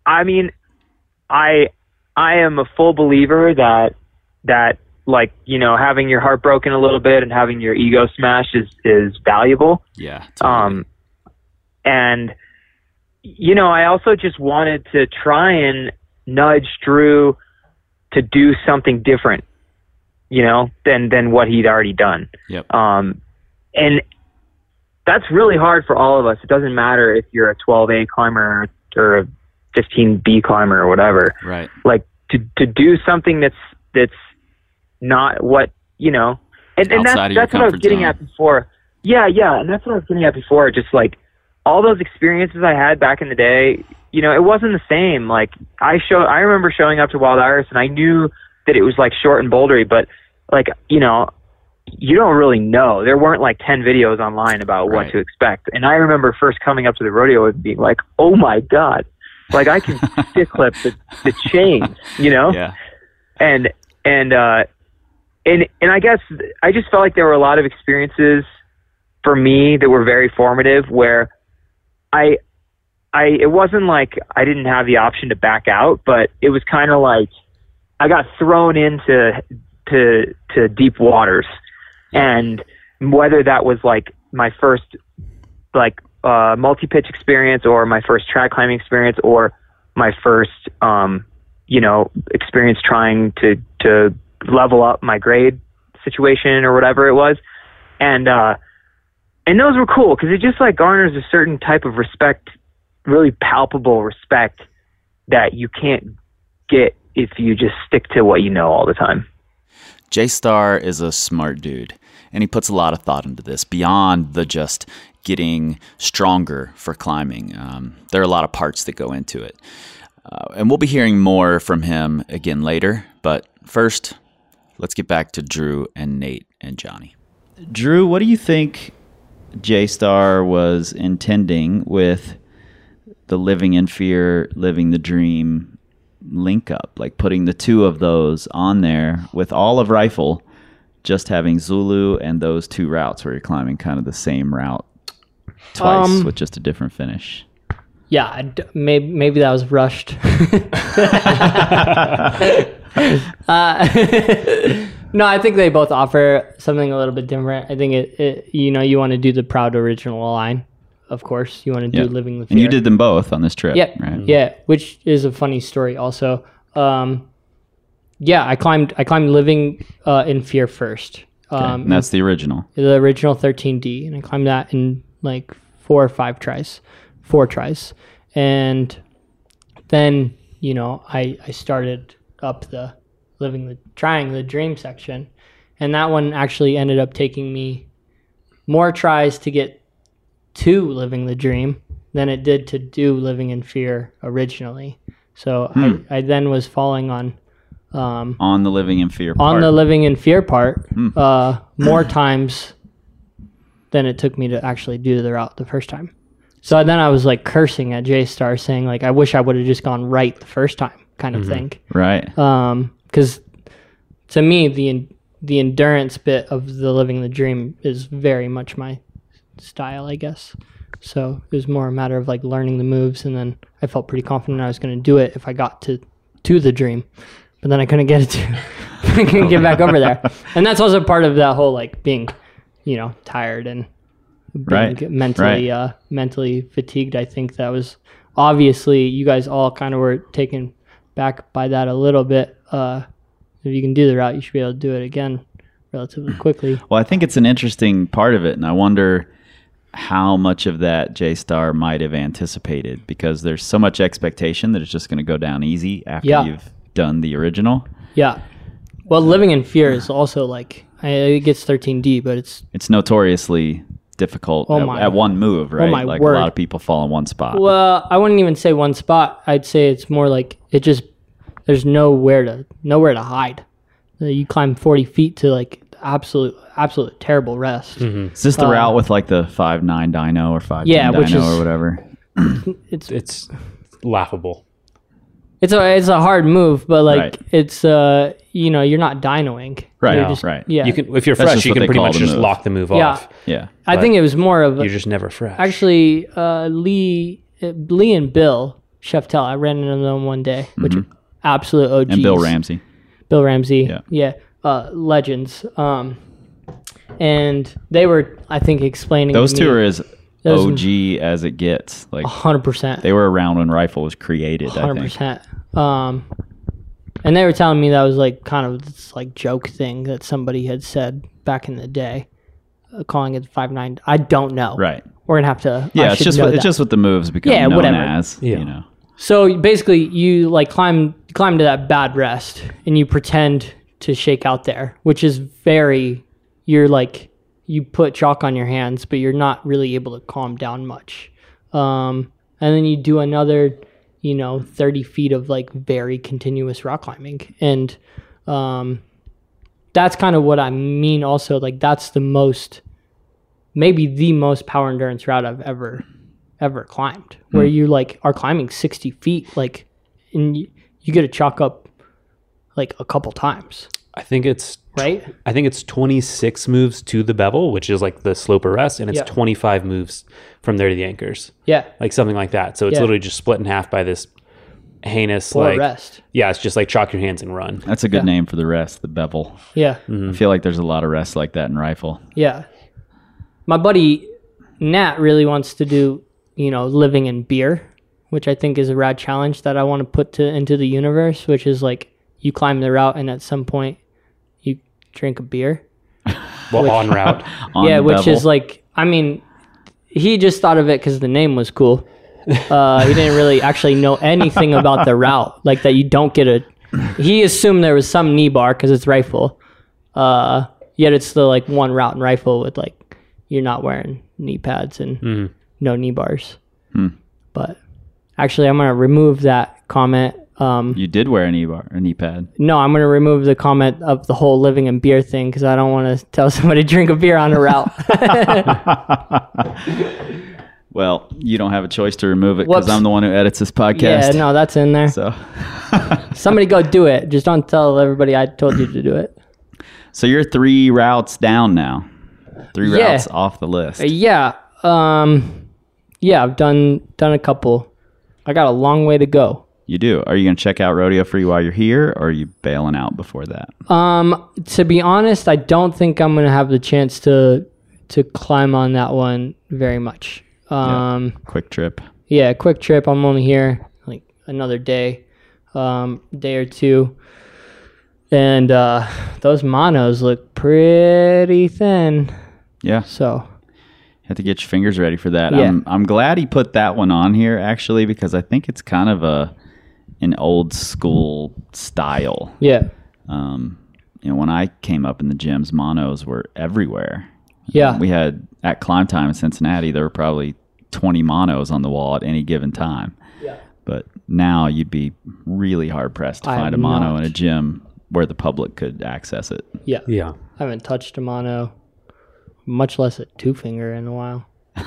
I mean, I I am a full believer that that like, you know, having your heart broken a little bit and having your ego smashed is is valuable. yeah. totally. Um and you know, I also just wanted to try and nudge Dru to do something different, you know, than than what he'd already done. Yep. Um, and that's really hard for all of us. It doesn't matter if you're a 12A climber or a 15B climber or whatever. right. Like to to do something that's that's not what you know. And, and that's Outside of your that's what I was getting zone. at before. Yeah, yeah, and that's what I was getting at before. Just like all those experiences I had back in the day, you know, it wasn't the same. Like I show, I remember showing up to Wild Iris, and I knew that it was like short and bouldery, but like you know, you don't really know. There weren't like ten videos online about what Right. to expect. And I remember first coming up to the rodeo and being like, "Oh my god!" Like I can stick clip the the chain, you know Yeah. and and uh and and I guess I just felt like there were a lot of experiences for me that were very formative where I I it wasn't like I didn't have the option to back out, but it was kind of like I got thrown into to to deep waters, and whether that was like my first like uh, multi pitch experience or my first trad climbing experience or my first um, you know experience trying to to level up my grade situation or whatever it was, and uh, and those were cool because it just like garners a certain type of respect, really palpable respect that you can't get if you just stick to what you know all the time. J Star is a smart dude, and he puts a lot of thought into this beyond the just getting stronger for climbing. Um, there are a lot of parts that go into it. Uh, and we'll be hearing more from him again later. But first, let's get back to Dru and Nate and Johnny. Dru, what do you think J Star was intending with the living in fear, living the dream link up? Like putting the two of those on there with all of Rifle, just having Zulu and those two routes where you're climbing kind of the same route twice Um, with just a different finish. Yeah, maybe maybe that was rushed. uh, no, I think they both offer something a little bit different. I think it, it you know, you want to do the proud original line, of course. You want to do Yeah. living the fear. And you did them both on this trip, Yeah, right? yeah, which is a funny story also. Um, yeah, I climbed I climbed living uh, in fear first. Okay, Um, and that's the original. the original 13D, and I climbed that in like four or five tries, four tries, and then you know I I started up the living the trying the dream section, and that one actually ended up taking me more tries to get to living the dream than it did to do living in fear originally. So I, I then was falling on um, On the living in fear on part. the living in fear part Hmm. uh, more times than it took me to actually do the route the first time. So then I was like cursing at J Star, saying like, "I wish I would have just gone right the first time," kind of thing. right. Um, Because to me, the the endurance bit of the living the dream is very much my style, I guess. So it was more a matter of like learning the moves, and then I felt pretty confident I was going to do it if I got to to the dream. But then I couldn't get it to, I couldn't get back over there, and that's also part of that whole like being, you know, tired and being Right, mentally right. uh, mentally fatigued. I think that was obviously you guys all kind of were taken back by that a little bit. Uh, if you can do the route, you should be able to do it again relatively quickly. Well, I think it's an interesting part of it, and I wonder how much of that J Star might have anticipated because there's so much expectation that it's just going to go down easy after Yeah. you've done the original. Yeah. Well, living in fear is also like I, it gets 13D, but it's It's notoriously difficult Oh at, my- at one move, right? my like word. a lot of people fall in one spot. well, I wouldn't even say one spot. I'd say it's more like it just there's nowhere to nowhere to hide. Uh, You climb 40 feet to like absolute absolute terrible rest. Is this the route with like the five nine dyno or five uh, Yeah, ten which is- or whatever? It's It's laughable. It's a it's a hard move, but like Right. it's uh you know you're not dynoing. Right, You're just, right. Yeah. You can if you're That's fresh, just you what can they pretty call much the just move. lock the move Yeah. off. Yeah. I think it was more of You're just never fresh. Actually, uh, Lee, uh, Lee and Bill Sheftel, I ran into them one day, which are absolute OGs. Mm-hmm. And Bill Ramsey. Bill Ramsey, Yeah. yeah, uh, legends. Um, and they were, I think, explaining Those to two me are as Those- OG as it gets. Like hundred percent, they were around when rifle was created. I hundred think. percent. Um, and they were telling me that was like kind of this like joke thing that somebody had said back in the day, uh, calling it five nine. I don't know. Right. We're gonna have to. I Yeah, it's just know what, it's that. just what the moves become Yeah, known whatever. as. Yeah. You know. So basically, you like climb climb to that bad rest, and you pretend to shake out there, which is very. You're like you put chalk on your hands, but you're not really able to calm down much. Um, and then you do another, you know, thirty feet of like very continuous rock climbing, and um, that's kind of what I mean. Also, like that's the most, maybe the most power endurance route I've ever ever climbed. Where you like are climbing 60 feet like and you, you get to chalk up like a couple times. I think it's right? I think it's 26 moves to the bevel, which is like the slope arrest, and it's Yeah. 25 moves from there to the anchors, Yeah. like something like that. So it's Yeah. literally just split in half by this heinous Or like rest. yeah, it's just like chalk your hands and run. That's a good Yeah. name for the rest, the bevel. Yeah. Mm-hmm. I feel like there's a lot of rests like that in rifle. Yeah. My buddy Nat really wants to do, you know, living in beer, which I think is a rad challenge that I want to put to into the universe, which is like you climb the route and at some point you drink a beer. Well, on route. On yeah, which bevel. is like I mean, he just thought of it cuz the name was cool. Uh, he didn't really actually know anything about the route, like that you don't get a. He assumed there was some knee bar because it's rifle. Uh, yet it's the like one route in rifle with like you're not wearing knee pads and no knee bars. But actually, I'm gonna remove that comment. Um, you did wear a knee bar, a knee pad. no, I'm gonna remove the comment of the whole living in beer thing because I don't want to tell somebody to drink a beer on a route. Well, you don't have a choice to remove it because I'm the one who edits this podcast. yeah, no, that's in there. So, Somebody go do it. Just don't tell everybody I told you to do it. so you're three routes down now. Three Yeah. routes off the list. Uh, Yeah. Um yeah, I've done done a couple. I got a long way to go. You do. Are you going to check out Rodeo Free while you're here, or are you bailing out before that? Um to be honest, I don't think I'm going to have the chance to to climb on that one very much. Um Quick trip. yeah, quick trip. I'm only here like another day, um, day or two. And uh, those monos look pretty thin. Yeah, So you have to get your fingers ready for that. Yeah. I'm, I'm glad he put that one on here actually because I think it's kind of a an old school style. yeah, Um, you know, when I came up in the gyms, monos were everywhere. yeah, We had at climb time in Cincinnati, there were probably 20 monos on the wall at any given time. Yeah. But now you'd be really hard pressed to I find a mono not. in a gym where the public could access it. yeah. Yeah. I haven't touched a mono, much less a two finger in a while.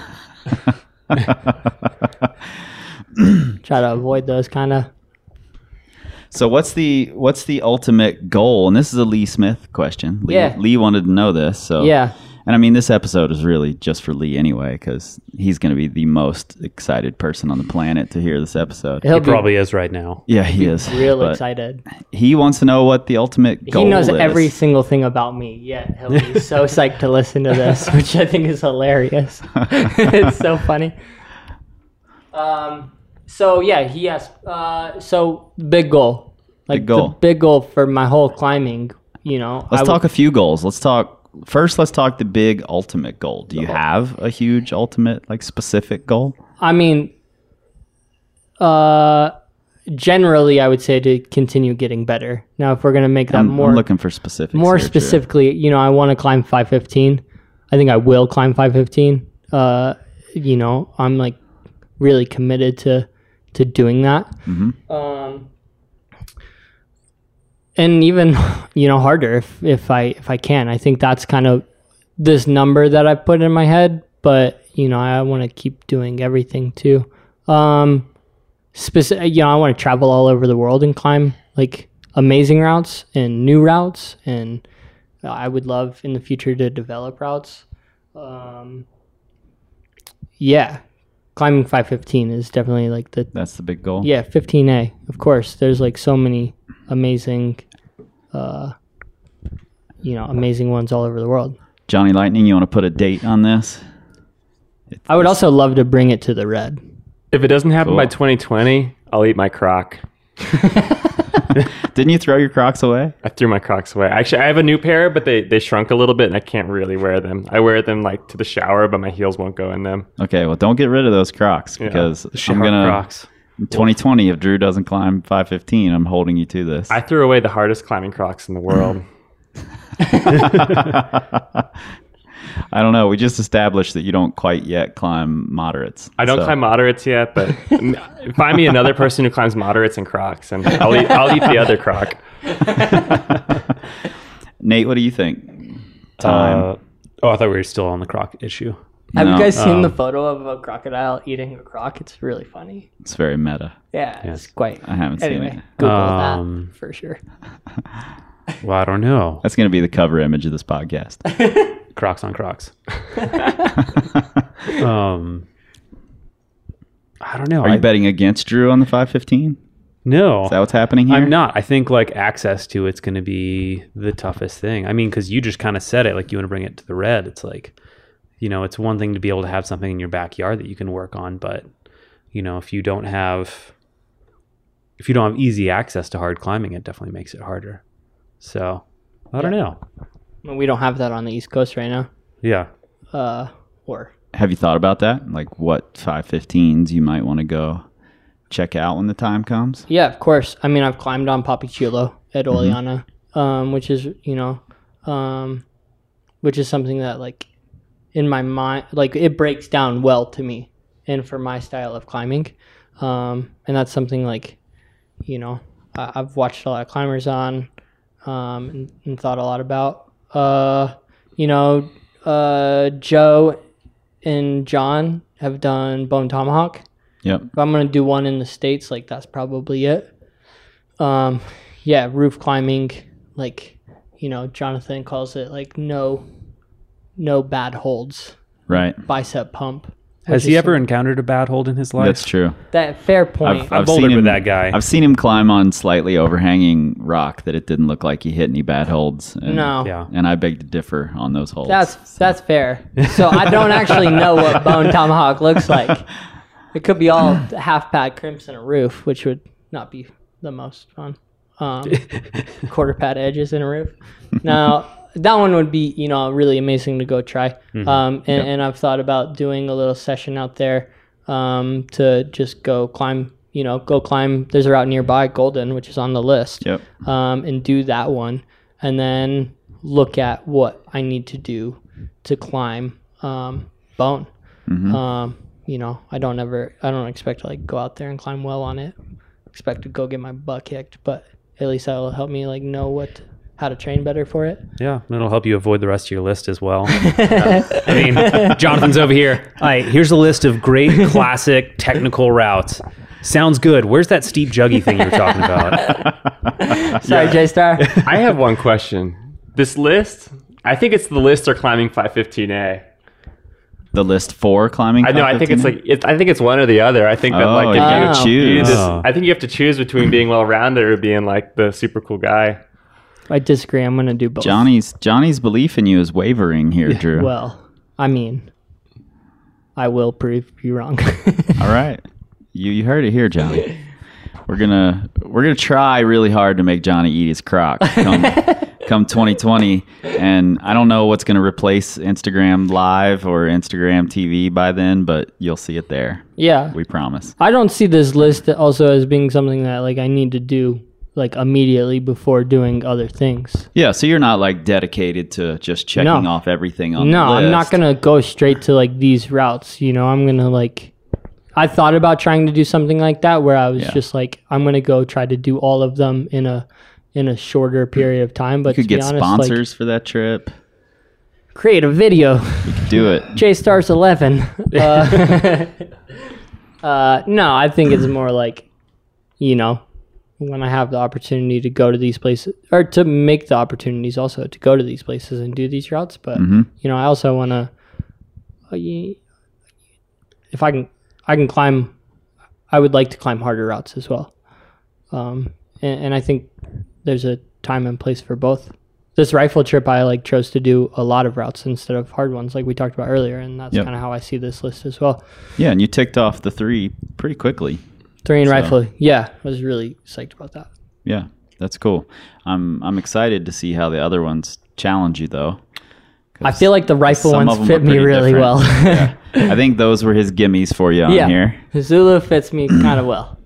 Try to avoid those kind of. So what's the what's the ultimate goal? And this is a Lee Smith question. Lee, Yeah. Lee wanted to know this. So Yeah. And I mean, this episode is really just for Lee anyway, because he's going to be the most excited person on the planet to hear this episode. He'll He be probably is right now. Yeah, he is. real But excited. He wants to know what the ultimate goal he knows is. every single thing about me. Yeah, he'll be so psyched to listen to this, which I think is hilarious. it's so funny. Um. So yeah, he asked. Uh. So big goal, like Big goal. the big goal for my whole climbing. You know, Let's I talk a few goals. Let's talk first. Let's talk the big ultimate goal. Do you have a huge ultimate, like specific goal? I mean, uh, generally, I would say to continue getting better. Now, if we're gonna make that I'm, more I'm looking for specific, more here, specifically, you know, I want to climb 515. I think I will climb 515. Uh, you know, I'm like really committed to to doing that. Um, and even you know harder if if I if I can. I think that's kind of this number that I put in my head, but you know, I want to keep doing everything too. Um, specific, you know, I want to travel all over the world and climb like amazing routes and new routes, and I would love in the future to develop routes. Um, yeah, climbing 515 is definitely like the That's the big goal. yeah 15a. Of course, there's like so many amazing, uh, you know, amazing ones all over the world. Johnny Lightning, you want to put a date on this? I would also love to bring it to the red. If it doesn't happen by 2020, I'll eat my croc. Didn't you throw your Crocs away? I threw my Crocs away. Actually, I have a new pair, but they, they shrunk a little bit, and I can't really wear them. I wear them like to the shower, but my heels won't go in them. Okay, well, don't get rid of those Crocs Yeah. because I'm gonna Crocs. in 2020. If Dru doesn't climb 515, I'm holding you to this. I threw away the hardest climbing Crocs in the world. I don't know. We just established that you don't quite yet climb moderates. I don't So- climb moderates yet, but find me another person who climbs moderates and Crocs, and I'll eat, I'll eat the other Croc. Nate, what do you think? Time. Uh, oh, I thought we were still on the croc issue. Have No. you guys seen Um, the photo of a crocodile eating a croc? It's really funny. it's very meta. Yeah, it's quite. I haven't seen it. Google Um, that for sure. Well, I don't know. That's going to be the cover image of this podcast. Crocs on Crocs. um, I don't know. Are I, you betting against Dru on the 515? no, Is that what's happening here? I'm not. I think like access to it's going to be the toughest thing. I mean, because you just kind of said it, like you want to bring it to the red. It's like, you know, it's one thing to be able to have something in your backyard that you can work on, but you know, if you don't have, if you don't have easy access to hard climbing, it definitely makes it harder. So, I don't know. We don't have that on the East Coast right now. Yeah. Uh, or Have you thought about that? Like what 515s you might want to go check out when the time comes? yeah, of course. I mean, I've climbed on Papichulo at Oliana, um, which is you know, um, which is something that like in my mind, like it breaks down well to me, and for my style of climbing, um, and that's something like, you know, I, I've watched a lot of climbers on, um, and, and thought a lot about. Uh, you know, uh, Joe and John have done Bone Tomahawk Yep. if I'm gonna do one in the states, like that's probably it. Um, yeah, roof climbing, like you know, Jonathan calls it like no, no bad holds, Right. bicep pump. Has he ever encountered a bad hold in his life? That's true. that fair point? I've, I've bouldered seen him with that guy. I've seen him climb on slightly overhanging rock that it didn't look like he hit any bad holds. And, no, Yeah. And I beg to differ on those holds. that's that's fair. So I don't actually know what bone tomahawk looks like. It could be all half pad crimps and a roof, which would not be the most fun. Um, quarter pad edges in a roof. Now that one would be you know really amazing to go try. Um, and, and I've thought about doing a little session out there um, to just go climb. You know, go climb. There's a route nearby, Golden, which is on the list Yep. um, and do that one, and then look at what I need to do to climb um, bone. Um, you know, I don't ever, I don't expect to like go out there and climb well on it. Expect to go get my butt kicked, but at least that'll help me like know what how to train better for it. Yeah, and it'll help you avoid the rest of your list as well. I mean, Jonathan's over here. All right, here's a list of great classic technical routes. Sounds good. Where's that steep juggy thing you were talking about? Sorry, J Star. I have one question. This list, I think it's the list or climbing 515A. The list for climbing. I know. I think it's like it, I think it's one or the other. I think that Oh, like you if gotta Oh. you, you oh. choose. just-. I think you have to choose between being well rounded or being like the super cool guy. I disagree. I'm gonna do both. Johnny's Johnny's belief in you is wavering here, Dru. Well, I mean, I will prove you wrong. All right. You you heard it here, Johnny. We're gonna we're gonna try really hard to make Johnny eat his croc come, come 2020, and I don't know what's gonna replace Instagram Live or Instagram TV by then, but you'll see it there. yeah, We promise. I don't see this list also as being something that like I need to do like immediately before doing other things. Yeah, so you're not like dedicated to just checking No. off everything on No. I'm not gonna go straight to like these routes. You know, I'm gonna like. I thought about trying to do something like that where I was Yeah. just like, I'm gonna go try to do all of them in a in a shorter period of time. But You could get honest, sponsors for that trip. create a video. You could do it. J Stars Eleven. Uh, uh, no, I think it's more like, you know, when I have the opportunity to go to these places or to make the opportunities also to go to these places and do these routes. But Mm-hmm. you know, I also want to. If I can, I can climb. I would like to climb harder routes as well, um, and, and I think there's a time and place for both. This rifle trip, I like chose to do a lot of routes instead of hard ones, like we talked about earlier, and that's Yep. kind of how I see this list as well. Yeah, and you ticked off the three pretty quickly. Three and So- rifle, yeah, I was really psyched about that. Yeah, that's cool. I'm I'm excited to see how the other ones challenge you though. I feel like the rifle ones fit me really different. well. Yeah. I think those were his gimmies for you on yeah, here. Zulu fits me kind of well.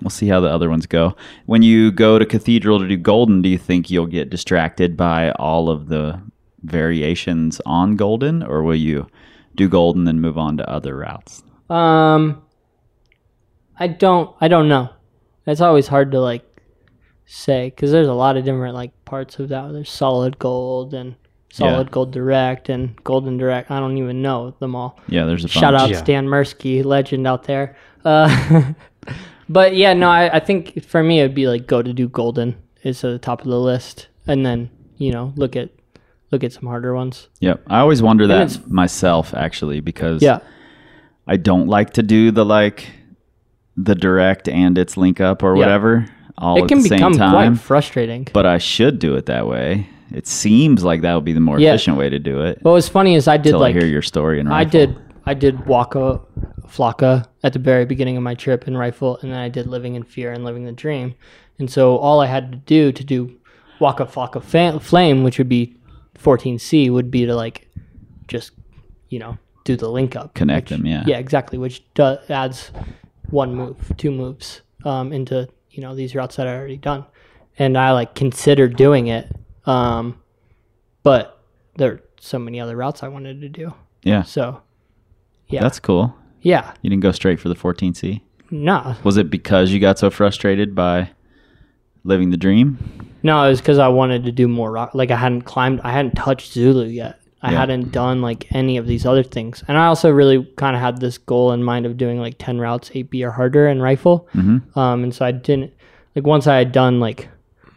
We'll see how the other ones go. When you go to Cathedral to do Golden, do you think you'll get distracted by all of the variations on Golden, or will you do Golden and move on to other routes? Um, I don't. I don't know. It's always hard to like say because there's a lot of different like parts of that. There's solid gold and solid Yeah. gold direct and golden direct. I don't even know them all. Yeah, there's a bunch. Shout out Yeah. Stan Mursky, legend out there. Uh, but yeah, no, I, I think for me it'd be like go to do golden is at the top of the list, and then you know look at look at some harder ones. Yep. I always wonder it's- that myself actually because Yeah, I don't like to do the like the direct and its link up or Yeah. whatever all it at can the same become time. quite frustrating. but I should do it that way. It seems like that would be the more Yeah. efficient way to do it. What was funny is I did like I hear your story and I did I did Waka Flocka at the very beginning of my trip in rifle, and then I did Living in Fear and Living the Dream. And so all I had to do to do Waka Flocka fa- Flame, which would be 14C, would be to like just you know do the link up, Connect which- them, yeah. yeah, exactly, which do, adds one move, two moves um, into you know these routes that I already done, and I like considered doing it, um, but there are so many other routes I wanted to do. Yeah. So, yeah, That's cool. yeah, You didn't go straight for the 14C. nah, Was it because you got so frustrated by living the dream? no, it was because I wanted to do more rock. Like I hadn't climbed, I hadn't touched Zulu yet. I Yeah. hadn't done like any of these other things, and I also really kind of had this goal in mind of doing like ten routes, eight B or harder in rifle. Mhm. Um, and so I didn't like once I had done like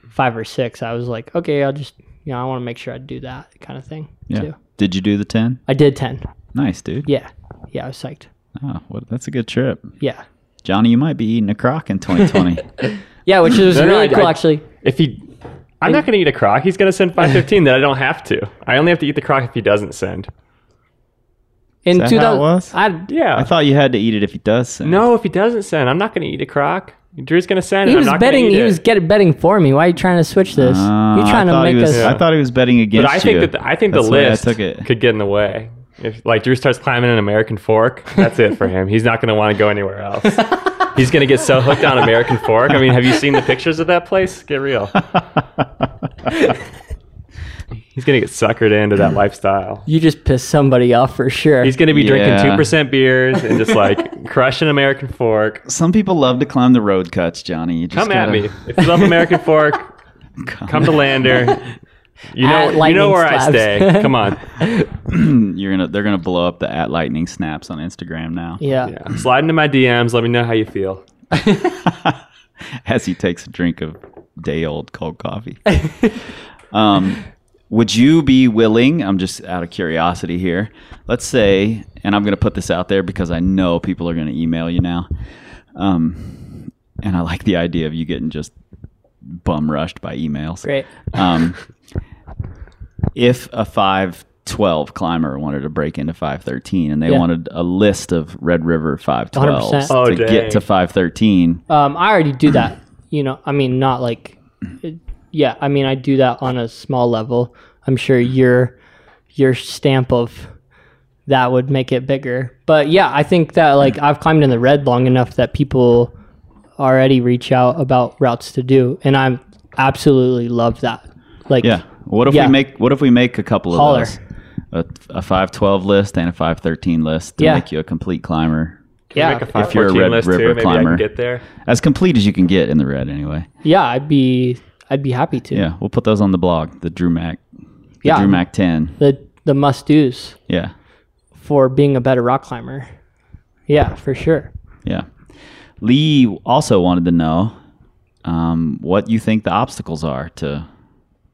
five or six, I was like, okay, I'll just you know I want to make sure I do that kind of thing Yeah. too. Did you do the 10? I did ten. Nice, dude. Yeah, yeah, I was psyched. Oh, what, that's a good trip. Yeah, Johnny, you might be eating a croc in 2020. yeah, which was No, no, really I- cool I- actually. If he, I'm not going to eat a croc. He's going to send 515 that I don't have to. I only have to eat the croc if he doesn't send. In that how it 2000, was? I, Yeah. I thought you had to eat it if he does send. no, if he doesn't send, I'm not going to eat a croc. Dru's going to send. He was I'm not betting. eat He it. was getting betting for me. Why are you trying to switch this? Uh, You're trying to make was, us. I thought he was betting against But I think you. that the, I think That's the list took it. could get in the way. If like Dru starts climbing an American fork, that's it for him. He's not going to want to go anywhere else. He's going to get so hooked on American fork. I mean, have you seen the pictures of that place? Get real. He's going to get suckered into that lifestyle. you just pissed somebody off for sure. He's going to be drinking two percent beers and just like crushing American fork. Some people love to climb the road cuts, Johnny. You just Come at gotta- me if you love American fork. Come to Lander. You know, At you know lightning where I stay. Come on. You're gonna. They're gonna blow up the at lightning snaps on Instagram now. yeah. Yeah. Slide into my DMs. Let me know how you feel. As he takes a drink of day old cold coffee. um, would you be willing? I'm just out of curiosity here. Let's say, and I'm gonna put this out there because I know people are gonna email you now. Um, and I like the idea of you getting just bum rushed by emails. Great. Um, if a 512 climber wanted to break into 513 and they Yeah. wanted a list of Red River 512s 100%. Oh, to dang. get to 513, Um, I already do that. You know, I mean, not like, it- yeah. I mean, I do that on a small level. I'm sure your your stamp of that would make it bigger. But yeah, I think that like I've climbed in the red long enough that people already reach out about routes to do, and I absolutely love that. Like, yeah. What if Yeah. we make what if we make a couple of Holler. those? A, a 512 list and a 513 list to Yeah. make you a complete climber. yeah, Make a If you're a Red list River too. Maybe I climber. can get there. As complete as you can get in the red anyway. yeah. I'd be I'd be happy to. Yeah, we'll put those on the blog, the Dru Mack. The Yeah. Dru Mack 10. The the must dos Yeah. for being a better rock climber. Yeah, for sure. Yeah. Lee also wanted to know um, what you think the obstacles are to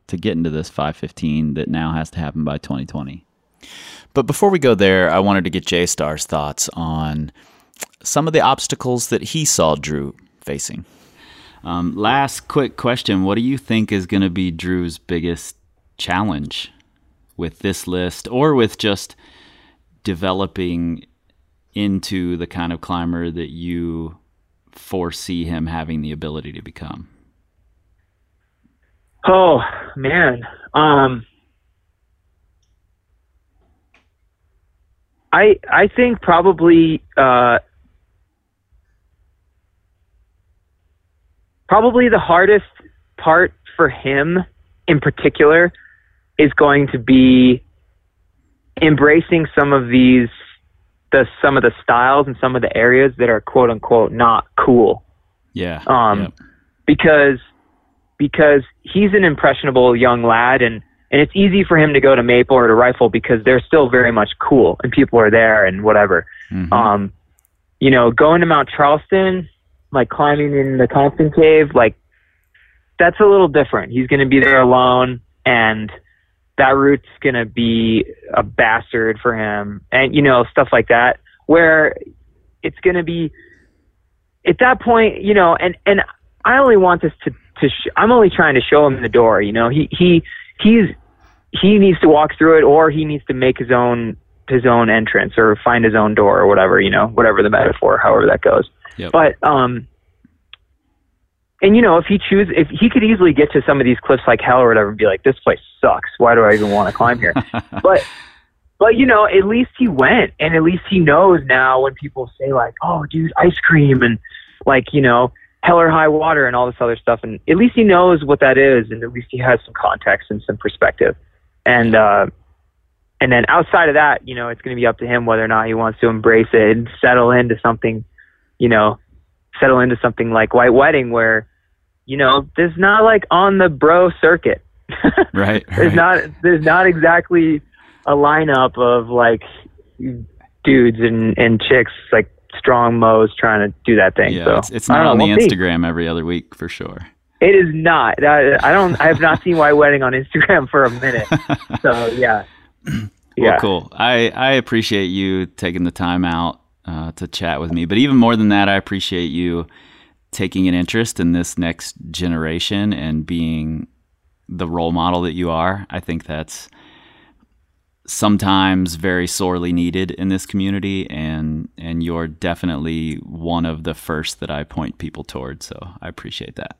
to get into this 515 that now has to happen by 2020. But before we go there, I wanted to get J Star's thoughts on some of the obstacles that he saw Dru facing. Um, last quick question What do you think is going to be Dru's biggest challenge with this list or with just developing into the kind of climber that you foresee him having the ability to become? Oh man. Um I I think probably uh probably the hardest part for him in particular is going to be embracing some of these the some of the styles and some of the areas that are quote unquote not cool Yeah. um, Yep. because because he's an impressionable young lad and and it's easy for him to go to Maple or to Rifle because they're still very much cool and people are there and whatever. Mhm. Um, you know, going to Mount Charleston, like climbing in the Thompson Cave, like that's a little different. He's going to be there alone, and that route's going to be a bastard for him, and you know stuff like that. Where it's going to be at that point, you know, and and I only want this to to sh- I'm only trying to show him the door. You know, he he he's he needs to walk through it, or he needs to make his own his own entrance, or find his own door, or whatever. You know, whatever the metaphor, however that goes. Yep. But um, and you know, if he choose, if he could easily get to some of these cliffs like hell or whatever, and be like, this place sucks. Why do I even want to climb here? but but you know, at least he went, and at least he knows now when people say like, "Oh, dude, ice cream," and like you know, hell or high water, and all this other stuff, and at least he knows what that is, and at least he has some context and some perspective, and uh, and then outside of that, you know, it's going to be up to him whether or not he wants to embrace it and settle into something, you know, settle into something like White Wedding, where you know, there's not like on the bro circuit. Right. there's not there's not exactly a lineup of like dudes and and chicks like strong mo's trying to do that thing. Yeah, so it's, it's not on know, the we'll see. Instagram every other week for sure. It is not. I, I don't. I have not seen White Wedding on Instagram for a minute. So yeah, Well, yeah. cool. I, I appreciate you taking the time out uh, to chat with me. But even more than that, I appreciate you taking an interest in this next generation and being the role model that you are. I think that's sometimes very sorely needed in this community and and you're definitely one of the first that I point people towards. So I appreciate that.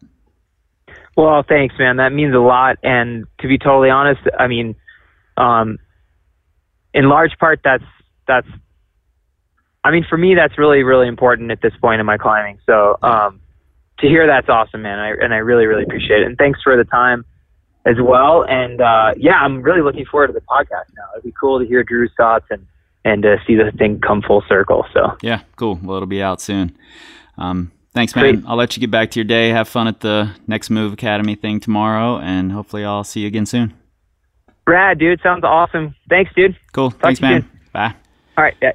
Well, thanks, man. That means a lot. And to be totally honest, I mean, um, in large part, that's that's. I mean, for me, that's really, really important at this point in my climbing. So, um, to hear that's awesome, man. I, and I really, really appreciate it. And thanks for the time as well. And uh, yeah, I'm really looking forward to the podcast now. It'd be cool to hear Dru's thoughts and and to see the thing come full circle. So, Yeah, cool. Well, it'll be out soon. Um, thanks, man. Great. I'll let you get back to your day. Have fun at the Next Move Academy thing tomorrow, and hopefully, I'll see you again soon. Brad, dude, sounds awesome. Thanks, dude. Cool. thanks, man. soon. Bye. All right. Yeah.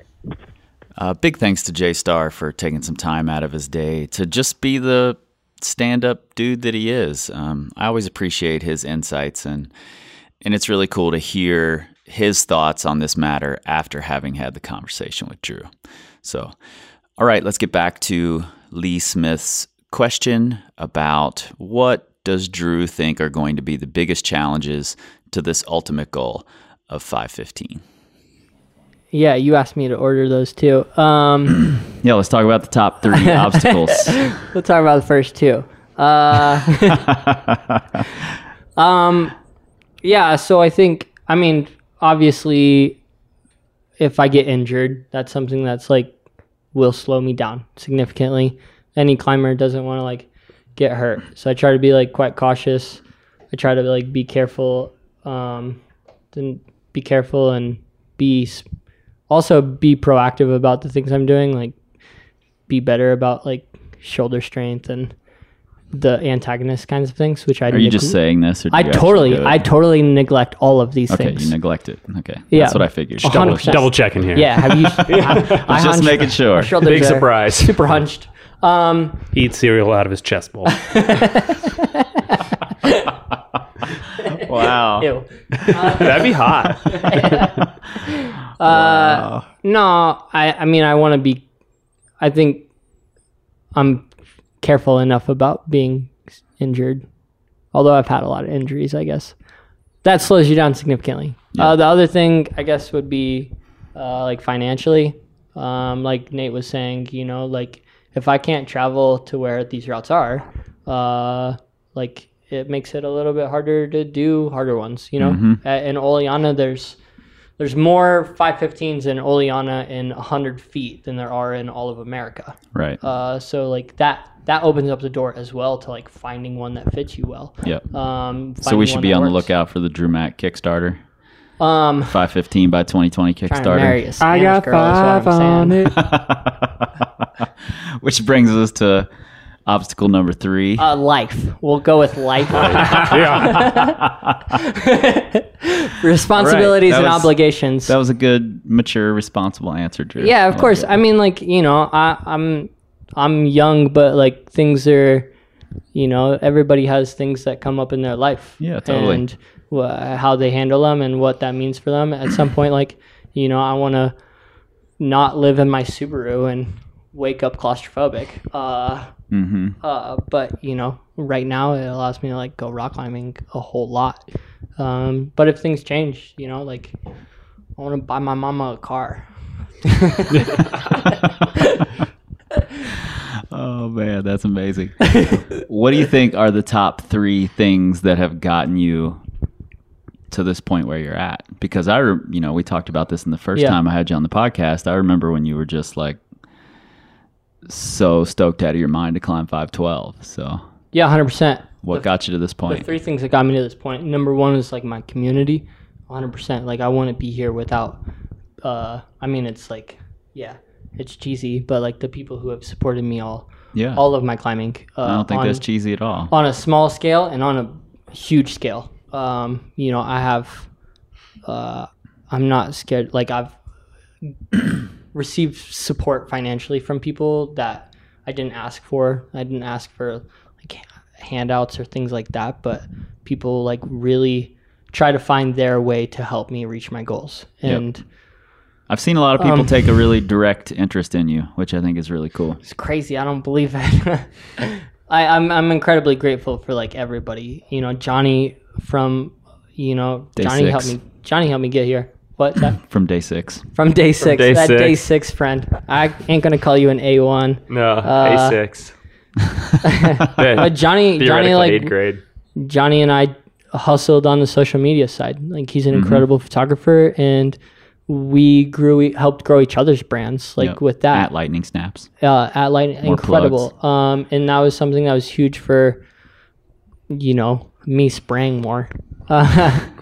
Uh, big thanks to J Star for taking some time out of his day to just be the stand-up dude that he is. Um, I always appreciate his insights, and and it's really cool to hear his thoughts on this matter after having had the conversation with Dru. So, all right, let's get back to Lee Smith's question about what does Dru think are going to be the biggest challenges to this ultimate goal of 515. Yeah, you asked me to order those too. Um, Yeah, let's talk about the top three obstacles. we'll talk about the first two. Uh, um, yeah, so I think, I mean, obviously, if I get injured, that's something that's like will slow me down significantly. Any climber doesn't want to like get hurt, so I try to be like quite cautious. I try to like be careful, um, then be careful and be also be proactive about the things I'm doing. Like be better about like shoulder strength and the antagonist kinds of things, which I Are you neg- just saying this? Or I totally. I totally neglect all of these Okay, things. you neglect it. Okay, Yeah. that's what I figured. Double, percent. double checking here. yeah, have you? yeah. I, I Just making sure. Big surprise. Super hunched. Um, He eats cereal out of his chest bowl. Wow. ew. That'd be hot. No, I, I mean, I want to be. I think I'm careful enough about being injured. Although I've had a lot of injuries, I guess that slows you down significantly. Uh, the other thing, I guess, would be uh, like financially. Um, like Nate was saying, you know, like if I can't travel to where these routes are, uh, like it makes it a little bit harder to do harder ones. You know, A- in Oliana, there's there's more 515s in Oliana in 100 feet than there are in all of America. Right. Uh, so like that that opens up the door as well to like finding one that fits you well. yep. Um, So we should be that on the lookout for the Dru Mack Kickstarter. Um, 515 by 2020 trying marry Kickstarter. a Spanish girl is what I'm saying. Which brings us to obstacle number three. Uh, life. We'll go with life. Responsibilities That and was- obligations. that was a good, mature, responsible answer, Dru. yeah, of like course. it. I mean, like you know, I, I'm I'm young, but like things are you know, everybody has things that come up in their life. Yeah, totally. And wh- how they handle them and what that means for them. At some point, like, you know, I want to not live in my Subaru and wake up claustrophobic. Uh, Mm-hmm. uh, but you know, right now it allows me to like go rock climbing a whole lot. Um, but if things change, you know, like I want to buy my mama a car. Oh man, that's amazing. what do you think are the top three things that have gotten you to this point where you're at? Because I, you know, we talked about this in the first Yeah. time I had you on the podcast. I remember when you were just like so stoked out of your mind to climb 512. So, Yeah, hundred percent. what got you to this The point? three things that got me to this point. Number one is like my community, hundred percent. Like I wouldn't be here without. Uh, I mean, it's like, yeah, it's cheesy, but like the people who have supported me all, yeah, all of my climbing. Uh, I don't think on, that's cheesy at all. on a small scale and on a huge scale. Um, you know, I have, uh, I'm not scared. Like I've received support financially from people that I didn't ask for. I didn't ask for like handouts or things like that, but people like really try to find their way to help me reach my goals. And I've seen a lot of people Um, take a really direct interest in you, which I think is really cool. it's crazy. I don't believe it. I, I'm I'm incredibly grateful for like everybody. You know, Johnny from you know Day Johnny helped me. Johnny helped me get here. What that? From day six. from day six? day that day six. six friend. I ain't gonna call you an A one. No, Uh, A6. But Johnny, Johnny like eighth grade. Johnny and I hustled on the social media side. Like he's an Mm-hmm. incredible photographer, and we grew, we helped grow each other's brands. Like Yep. with that, At lightning snaps. uh, at Light More incredible. Um, and that was something that was huge for, you know, me spraying more. Uh,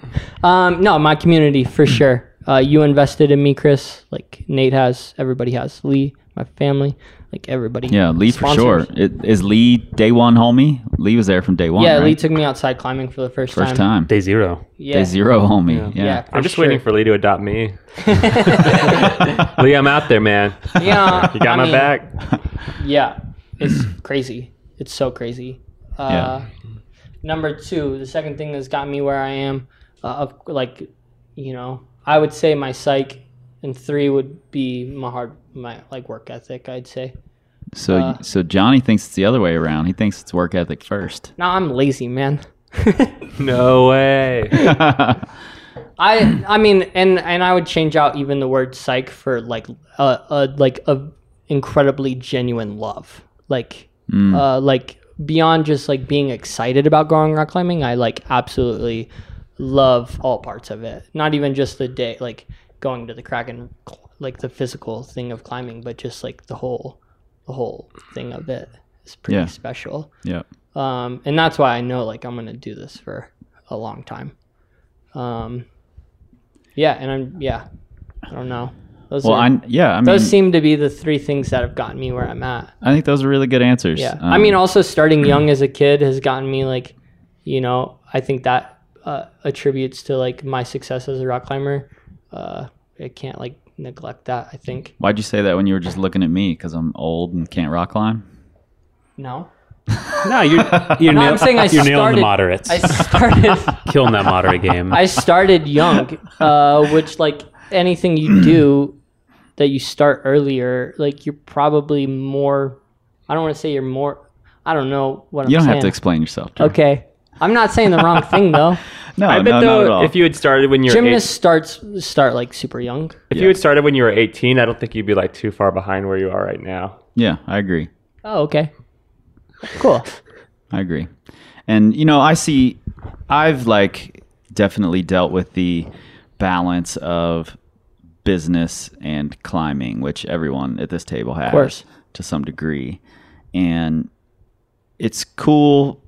um, no, my community for sure. Uh, you invested in me, Chris. Like Nate has, everybody has. Lee, my family, like everybody. Yeah, Lee for sure. Sponsors. It, is Lee day one homie? Lee was there from day one. Yeah, right? Lee took me outside climbing for the first, first time. time. Day zero. Yeah. Day zero homie. Yeah. Yeah, I'm just sure. waiting for Lee to adopt me. Lee, I'm out there, man. Yeah, You got I my mean, back. Yeah, it's crazy. It's so crazy. Uh, Yeah. Number two, the second thing that's got me where I am, uh, of like, you know, I would say my psych, and three would be my hard, my like work ethic. I'd say. So Uh, so Johnny thinks it's the other way around. He thinks it's work ethic first. No, I'm lazy, man. No way. I I mean, and and I would change out even the word psych for like a, a like a incredibly genuine love, like uh like beyond just like being excited about going rock climbing. I like absolutely love all parts of it. Not even just the day, like going to the Kraken, like the physical thing of climbing, but just like the whole the whole thing of it is pretty Yeah. special yeah. um, and that's why I know like I'm gonna do this for a long time. Um, yeah, and I'm yeah, I don't know. Those Well, are, I yeah, I mean those seem to be the three things that have gotten me where I'm at. I think those are really good answers. Yeah, I Um, mean, also starting young as a kid has gotten me like, you know, I think that uh, attributes to like my success as a rock climber. Uh, I can't like neglect that. I think why'd you say that when you were just looking at me because I'm old and can't rock climb? no. No, you're you're, No, nail- I'm saying I you're nailing the moderates. I started. Killing that moderate game. I started young, uh, which like anything you do that you start earlier, like you're probably more. I don't want to say you're more. I don't know what You I'm saying. You don't saying. have to explain yourself. Dru. Okay, I'm not saying the wrong thing though. No, I bet no, not at though, all. if you had started when you were Gymnasts eight, starts start like super young. if Yeah. you had started when you were 18, I don't think you'd be like too far behind where you are right now. yeah, I agree. Oh, okay, cool. I agree. And you know, I see I've like definitely dealt with the balance of business and climbing, which everyone at this table has course. to some degree. And it's cool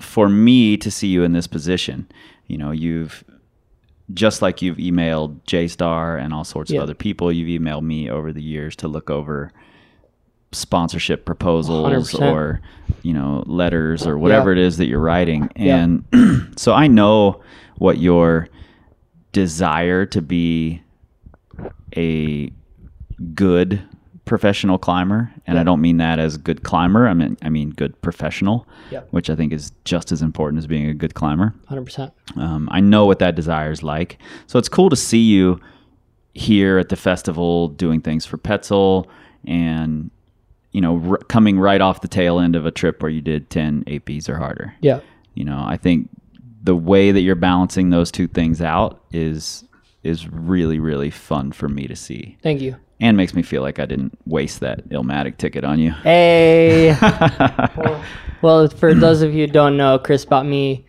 for me to see you in this position. You know, you've just like you've emailed J Star and all sorts Yeah. of other people, you've emailed me over the years to look over sponsorship proposals 100%. or you know letters or whatever Yeah. it is that you're writing Yeah. and so i know what your desire to be a good professional climber, and I don't mean that as good climber. I mean I mean good professional, Yep. which I think is just as important as being a good climber. Hundred percent. Um, I know what that desire is like. So it's cool to see you here at the festival doing things for Petzl and, you know, r- coming right off the tail end of a trip where you did 10 APs or harder. Yeah. You know, I think the way that you're balancing those two things out is is really really fun for me to see Thank you. And makes me feel like I didn't waste that Illmatic ticket on you. Hey. well, for those of you who don't know, Chris bought me.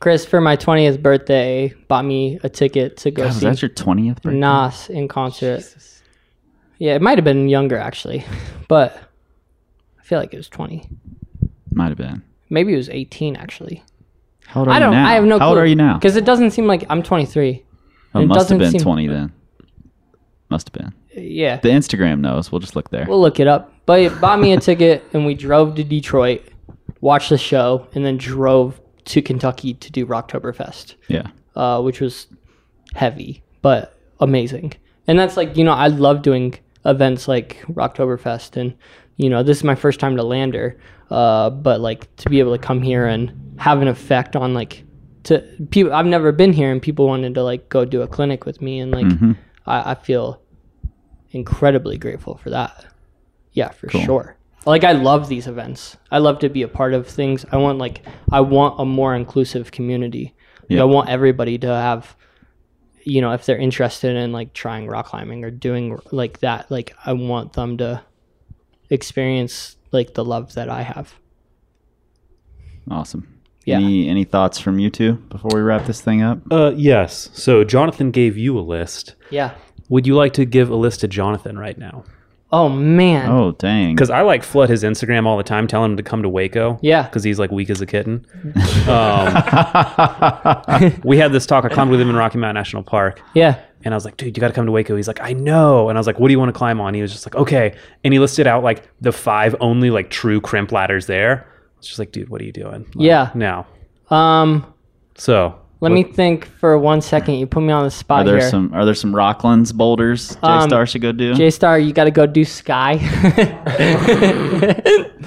Chris for my twentieth birthday bought me a ticket to go God, see that your 20th birthday? Nas in concert. Yeah, it might have been younger actually, but I feel like it was twenty. Might have been. Maybe it was eighteen actually. How old are I don't. you now? I have no. How old are you now? Because it doesn't seem like I'm 23. Oh, it must have doesn't been seem- 20 then. Must have been. Yeah, The Instagram knows. We'll just look there. we'll look it up. But it bought me a ticket, and we drove to Detroit, watched the show, and then drove to Kentucky to do Rocktoberfest, yeah. uh, which was heavy but amazing. And that's like you know I love doing events like Rocktoberfest, and you know this is my first time to Lander, uh, but like to be able to come here and have an effect on like to people I've never been here, and people wanted to like go do a clinic with me, and like I, I feel incredibly grateful for that. Yeah, for sure. Like I love these events. I love to be a part of things. I want like I want a more inclusive community. Like, Yeah. I want everybody to have you know, if they're interested in like trying rock climbing or doing like that, like I want them to experience like the love that I have. Awesome. Yeah. Any any thoughts from you two before we wrap this thing up? Uh, yes. So Jonathan gave you a list. Yeah. Would you like to give a list to Jonathan right now? Oh man. Oh dang. Because I like flood his Instagram all the time, telling him to come to Hueco. Yeah. Because he's like weak as a kitten. Um, we had this talk. I climbed with him in Rocky Mountain National Park. Yeah. And I was like, dude, you got to come to Hueco. He's like, I know. And I was like, what do you want to climb on? He was just like, okay. And he listed out like the five only like true crimp ladders there. I was just like, dude, what are you doing? Like, Yeah. Now. Um So let me think for one second. You put me on the spot Are there here. some are there some Rocklands boulders J Um, Star should go do? J Star, you got to go do Sky.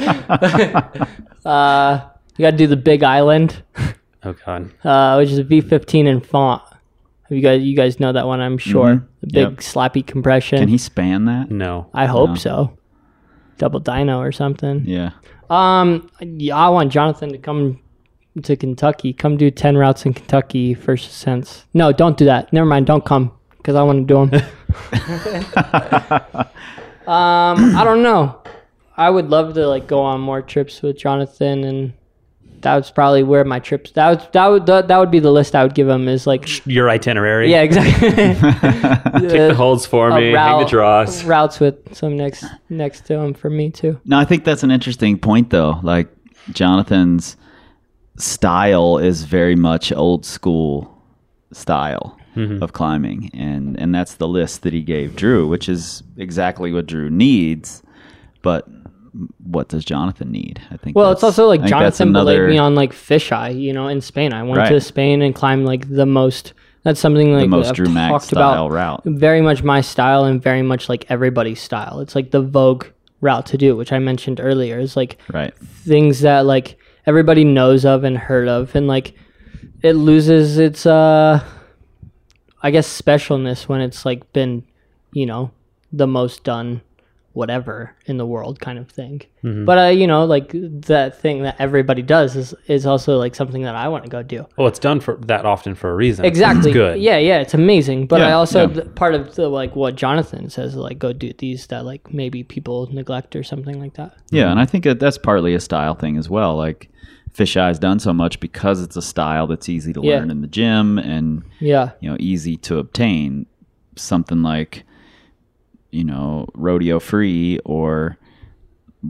uh, you got to do the Big Island, oh god. uh, which is a V15 in font. You guys, you guys know that one? I'm sure. Mhm. The big Yep. slappy compression. Can he span that? No. I hope No. so. Double dyno or something. Yeah. Um, yeah, I want Jonathan to come to Kentucky. Come do ten routes in Kentucky first sense. No, don't do that. Never mind. Don't come because I want to do them. um, I don't know. I would love to like go on more trips with Jonathan, and that was probably where my trips. That was that would that, that would be the list I would give him. Is like Your itinerary. yeah, exactly. Take the holds for a me, hang the draws. routes with some next next to him for me too. No, I think that's an interesting point though. Like Jonathan's style is very much old school style mm-hmm. of climbing and and that's the list that he gave Dru, which is exactly what Dru needs, but what does Jonathan need? I think Well, it's also like I think that's Jonathan belayed me on like fisheye, you know, in Spain. I went Right. to Spain and climbed like the most. That's something like the most Dru Mack talked style about. route. Very much my style and very much like everybody's style. It's like the Vogue route to do, which I mentioned earlier. Is like Right. things that like everybody knows of and heard of, and like it loses its uh, I guess specialness when it's like been, you know, the most done whatever in the world kind of thing. But uh, you know, like that thing that everybody does is is also like something that I want to go do. Well, it's done for that often for a reason. Exactly. It's good. Yeah, yeah, it's amazing. But I also yeah. th- part of the like what Jonathan says, like go do these that like maybe people neglect or something like that. Yeah, and I think that that's partly a style thing as well. Like Fisheye's done so much because it's a style that's easy to Yeah. learn in the gym and Yeah. you know easy to obtain. Something like you know rodeo free or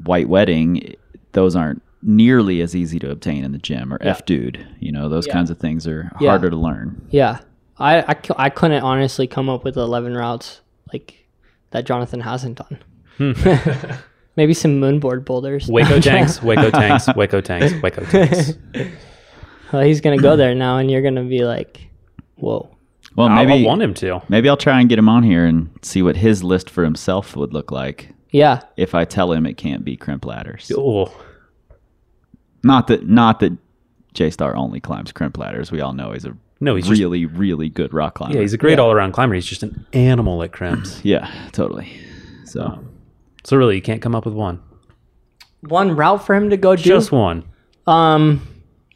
white wedding, those aren't nearly as easy to obtain in the gym or F dude. You know those Yeah. kinds of things are Yeah. harder to learn. Yeah. I, I, I couldn't honestly come up with 11 routes like that Jonathan hasn't done. Hmm. Maybe some moonboard boulders. Hueco Tanks, Hueco Tanks, Hueco Tanks, Hueco Tanks. Well, he's going to go there now and you're going to be like, whoa. Well, maybe I want him to. maybe I'll try and get him on here and see what his list for himself would look like. Yeah. if I tell him it can't be crimp ladders. Oh, Not that not that J Star only climbs crimp ladders. We all know he's a No, he's just- really really good rock climber. yeah, he's a great all around climber. He's just an animal at crimps. yeah, totally. So um, so really, you can't come up with one. One route for him to go do. Just one. um,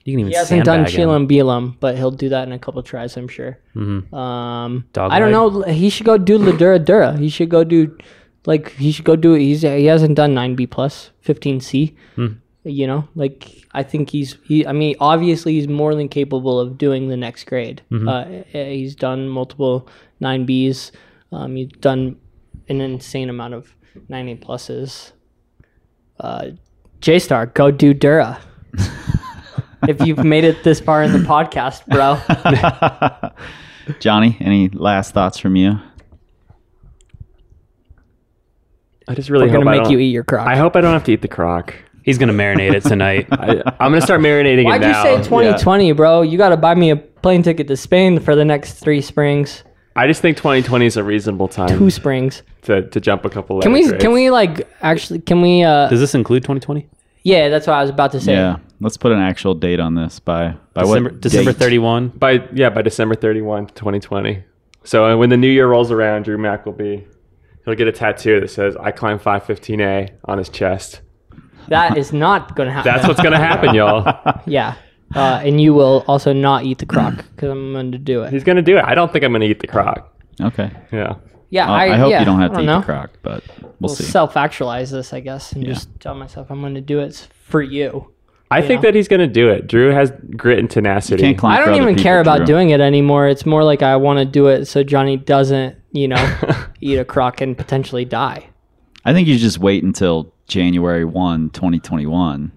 You can even he hasn't done sandbag him. But he'll do that in a couple tries, I'm sure. Mhm. Um, Dog I don't know. He should go do Ladura Dura. He should go do, like, he should go do. He's he hasn't done nine B plus, fifteen C. Hmm. You know, like I think he's he. I mean, obviously he's more than capable of doing the next grade. Mm-hmm. Uh, eh, he's done multiple nine Bs. Um, he's done an insane amount of nine A pluses. Uh, J Star, go do Dura. if you've made it this far in the podcast, bro. Johnny, any last thoughts from you? I just really We're hope gonna I make don't- you eat your croc. I hope I don't have to eat the croc. He's gonna marinate it tonight. I, I'm gonna start marinating it. Why'd you say 2020, bro? You got to buy me a plane ticket to Spain for the next three springs, I just think 2020 is a reasonable time two springs. To, to jump a couple. Can we? letter Can we like actually? Can we? uh Does this include 2020? Yeah, that's what I was about to say. Yeah, let's put an actual date on this by by December, what December date? 31. by yeah by December 31, 2020. So uh, when the new year rolls around, Dru Mack will be he'll get a tattoo that says "I climb 515A" on his chest. That is not going to happen. That's what's gonna happen, y'all. yeah. Uh, and you will also not eat the croc because I'm going to do it. He's gonna do it. I don't think I'm gonna eat the croc. Okay. Yeah. Yeah, Well, I, I, hope yeah, you don't have I to eat know. the croc, but we'll We'll see. self-actualize this, I guess, and Yeah. just tell myself I'm going to do it for you. I think know? that he's gonna do it. Dru has grit and tenacity. can't climb I don't even people, care about Dru. doing it anymore. It's more like I want to do it so Johnny doesn't, you know, eat a croc and potentially die. I think you just wait until January 1, 2021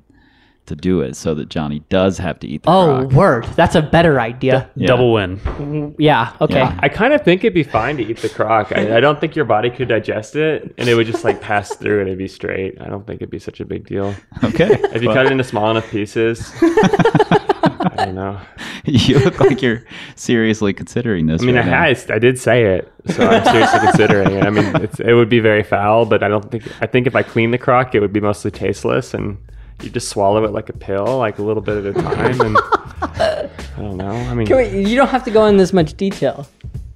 to do it so that Johnny does have to eat the Oh, croc. word. That's a better idea. Yeah. Double win. Mm-hmm. Yeah. Okay. Yeah. I kind of think it'd be fine to eat the croc. I, I don't think your body could digest it, and it would just like pass through and it'd be straight. I don't think it'd be such a big deal. Okay. If you Well, cut it into small enough pieces, I don't know. you look like you're seriously considering this. I mean, I, right now. had, I did say it, so I'm seriously considering it. I mean, it's, it would be very foul, but I don't think. I think if I clean the croc, it would be mostly tasteless, and you just swallow it like a pill, like a little bit at a time. And I don't know. I mean, Can we, you don't have to go in this much detail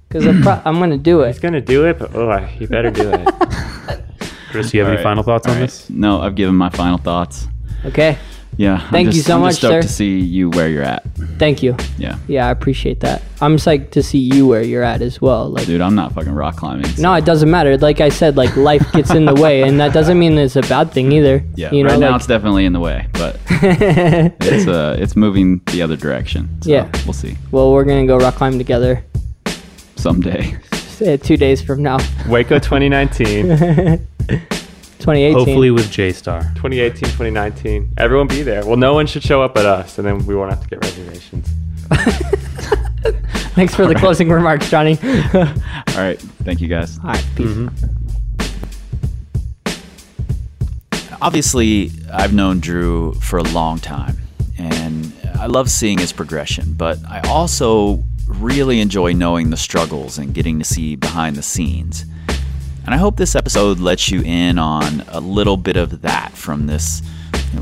because I'm, pro- I'm going to do it. he's gonna do it, but oh, you better do it. Chris, you have All any right. final thoughts All on right. this? No, I've given my final thoughts. Okay. Yeah. I'm Thank you so I'm much, just stoked sir. to see you where you're at. Thank you. Yeah. Yeah, I appreciate that. I'm psyched to see you where you're at as well. Like, Dude, I'm not fucking rock climbing. so- no, it doesn't matter. Like I said, like life gets in the way, and that doesn't mean it's a bad thing either. Yeah. You know, right now like, it's definitely in the way, but it's uh it's moving the other direction. So Yeah. We'll see well, we're gonna go rock climb together someday. two days from now, Hueco 2019, 2018. Hopefully with J Star. 2018, 2019. Everyone be there. Well, no one should show up at us, and then we won't have to get reservations. Thanks for the closing remarks, Johnny. All All right. Thank you guys. right, peace. Mm-hmm. obviously I've known Dru for a long time and I love seeing his progression, but I also really enjoy knowing the struggles and getting to see behind the scenes. And I hope this episode lets you in on a little bit of that from this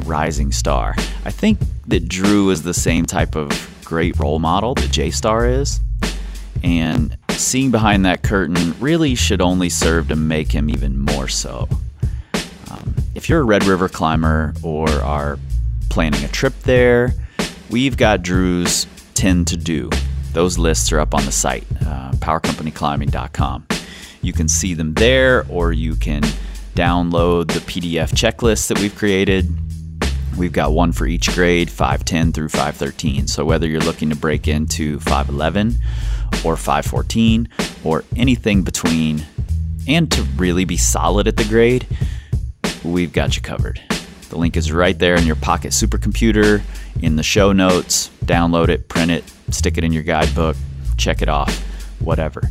rising star. I think that Dru is the same type of great role model that J Star is. And seeing behind that curtain really should only serve to make him even more so. Um, if you're a Red River climber or are planning a trip there, we've got Dru's 10 to do. Those lists are up on the site, uh, powercompanyclimbing.com. You can see them there, or you can download the PDF checklist that we've created. We've got one for each grade, 510 through 513. So whether you're looking to break into 511 or 514 or anything between, and to really be solid at the grade, we've got you covered. The link is right there in your pocket supercomputer, in the show notes. Download it, print it, stick it in your guidebook, check it off, whatever.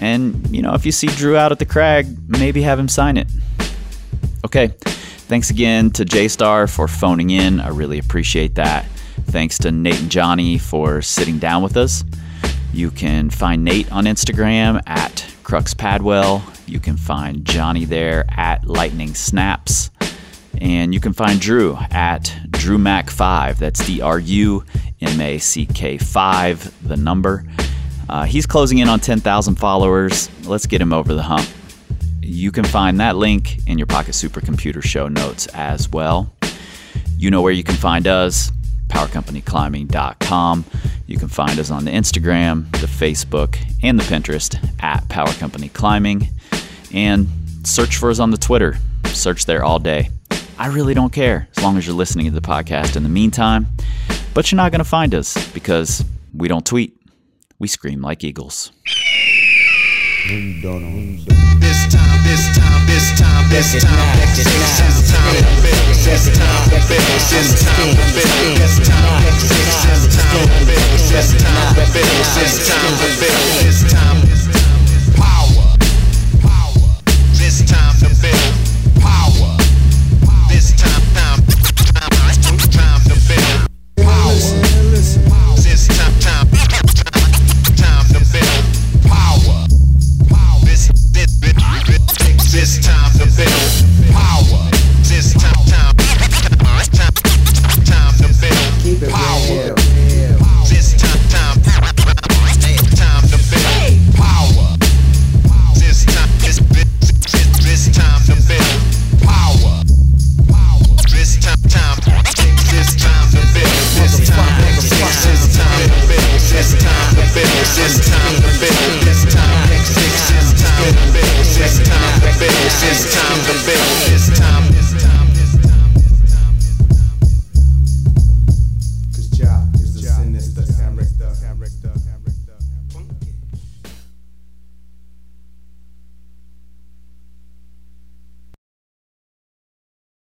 And, you know, if you see Dru out at the crag, maybe have him sign it. Okay, thanks again to J Star for phoning in. I really appreciate that. Thanks to Nate and Johnny for sitting down with us. You can find Nate on Instagram at Crux Padwell. You can find Johnny there at Lightning Snaps. And you can find Dru at DruMack5. That's D R U M A C K 5, the number. Uh, he's closing in on 10,000 followers. Let's get him over the hump. You can find that link in your Pocket Supercomputer show notes as well. You know where you can find us powercompanyclimbing.com. You can find us on the Instagram, the Facebook, and the Pinterest at Power Company Climbing. And search for us on the Twitter. Search there all day. I really don't care as long as you're listening to the podcast in the meantime. But you're not going to find us because we don't tweet. We scream like eagles. This time, this time, this time, this time, this time, this time, this time, this time, this time, this time, this time, this time, this time, this time, this time,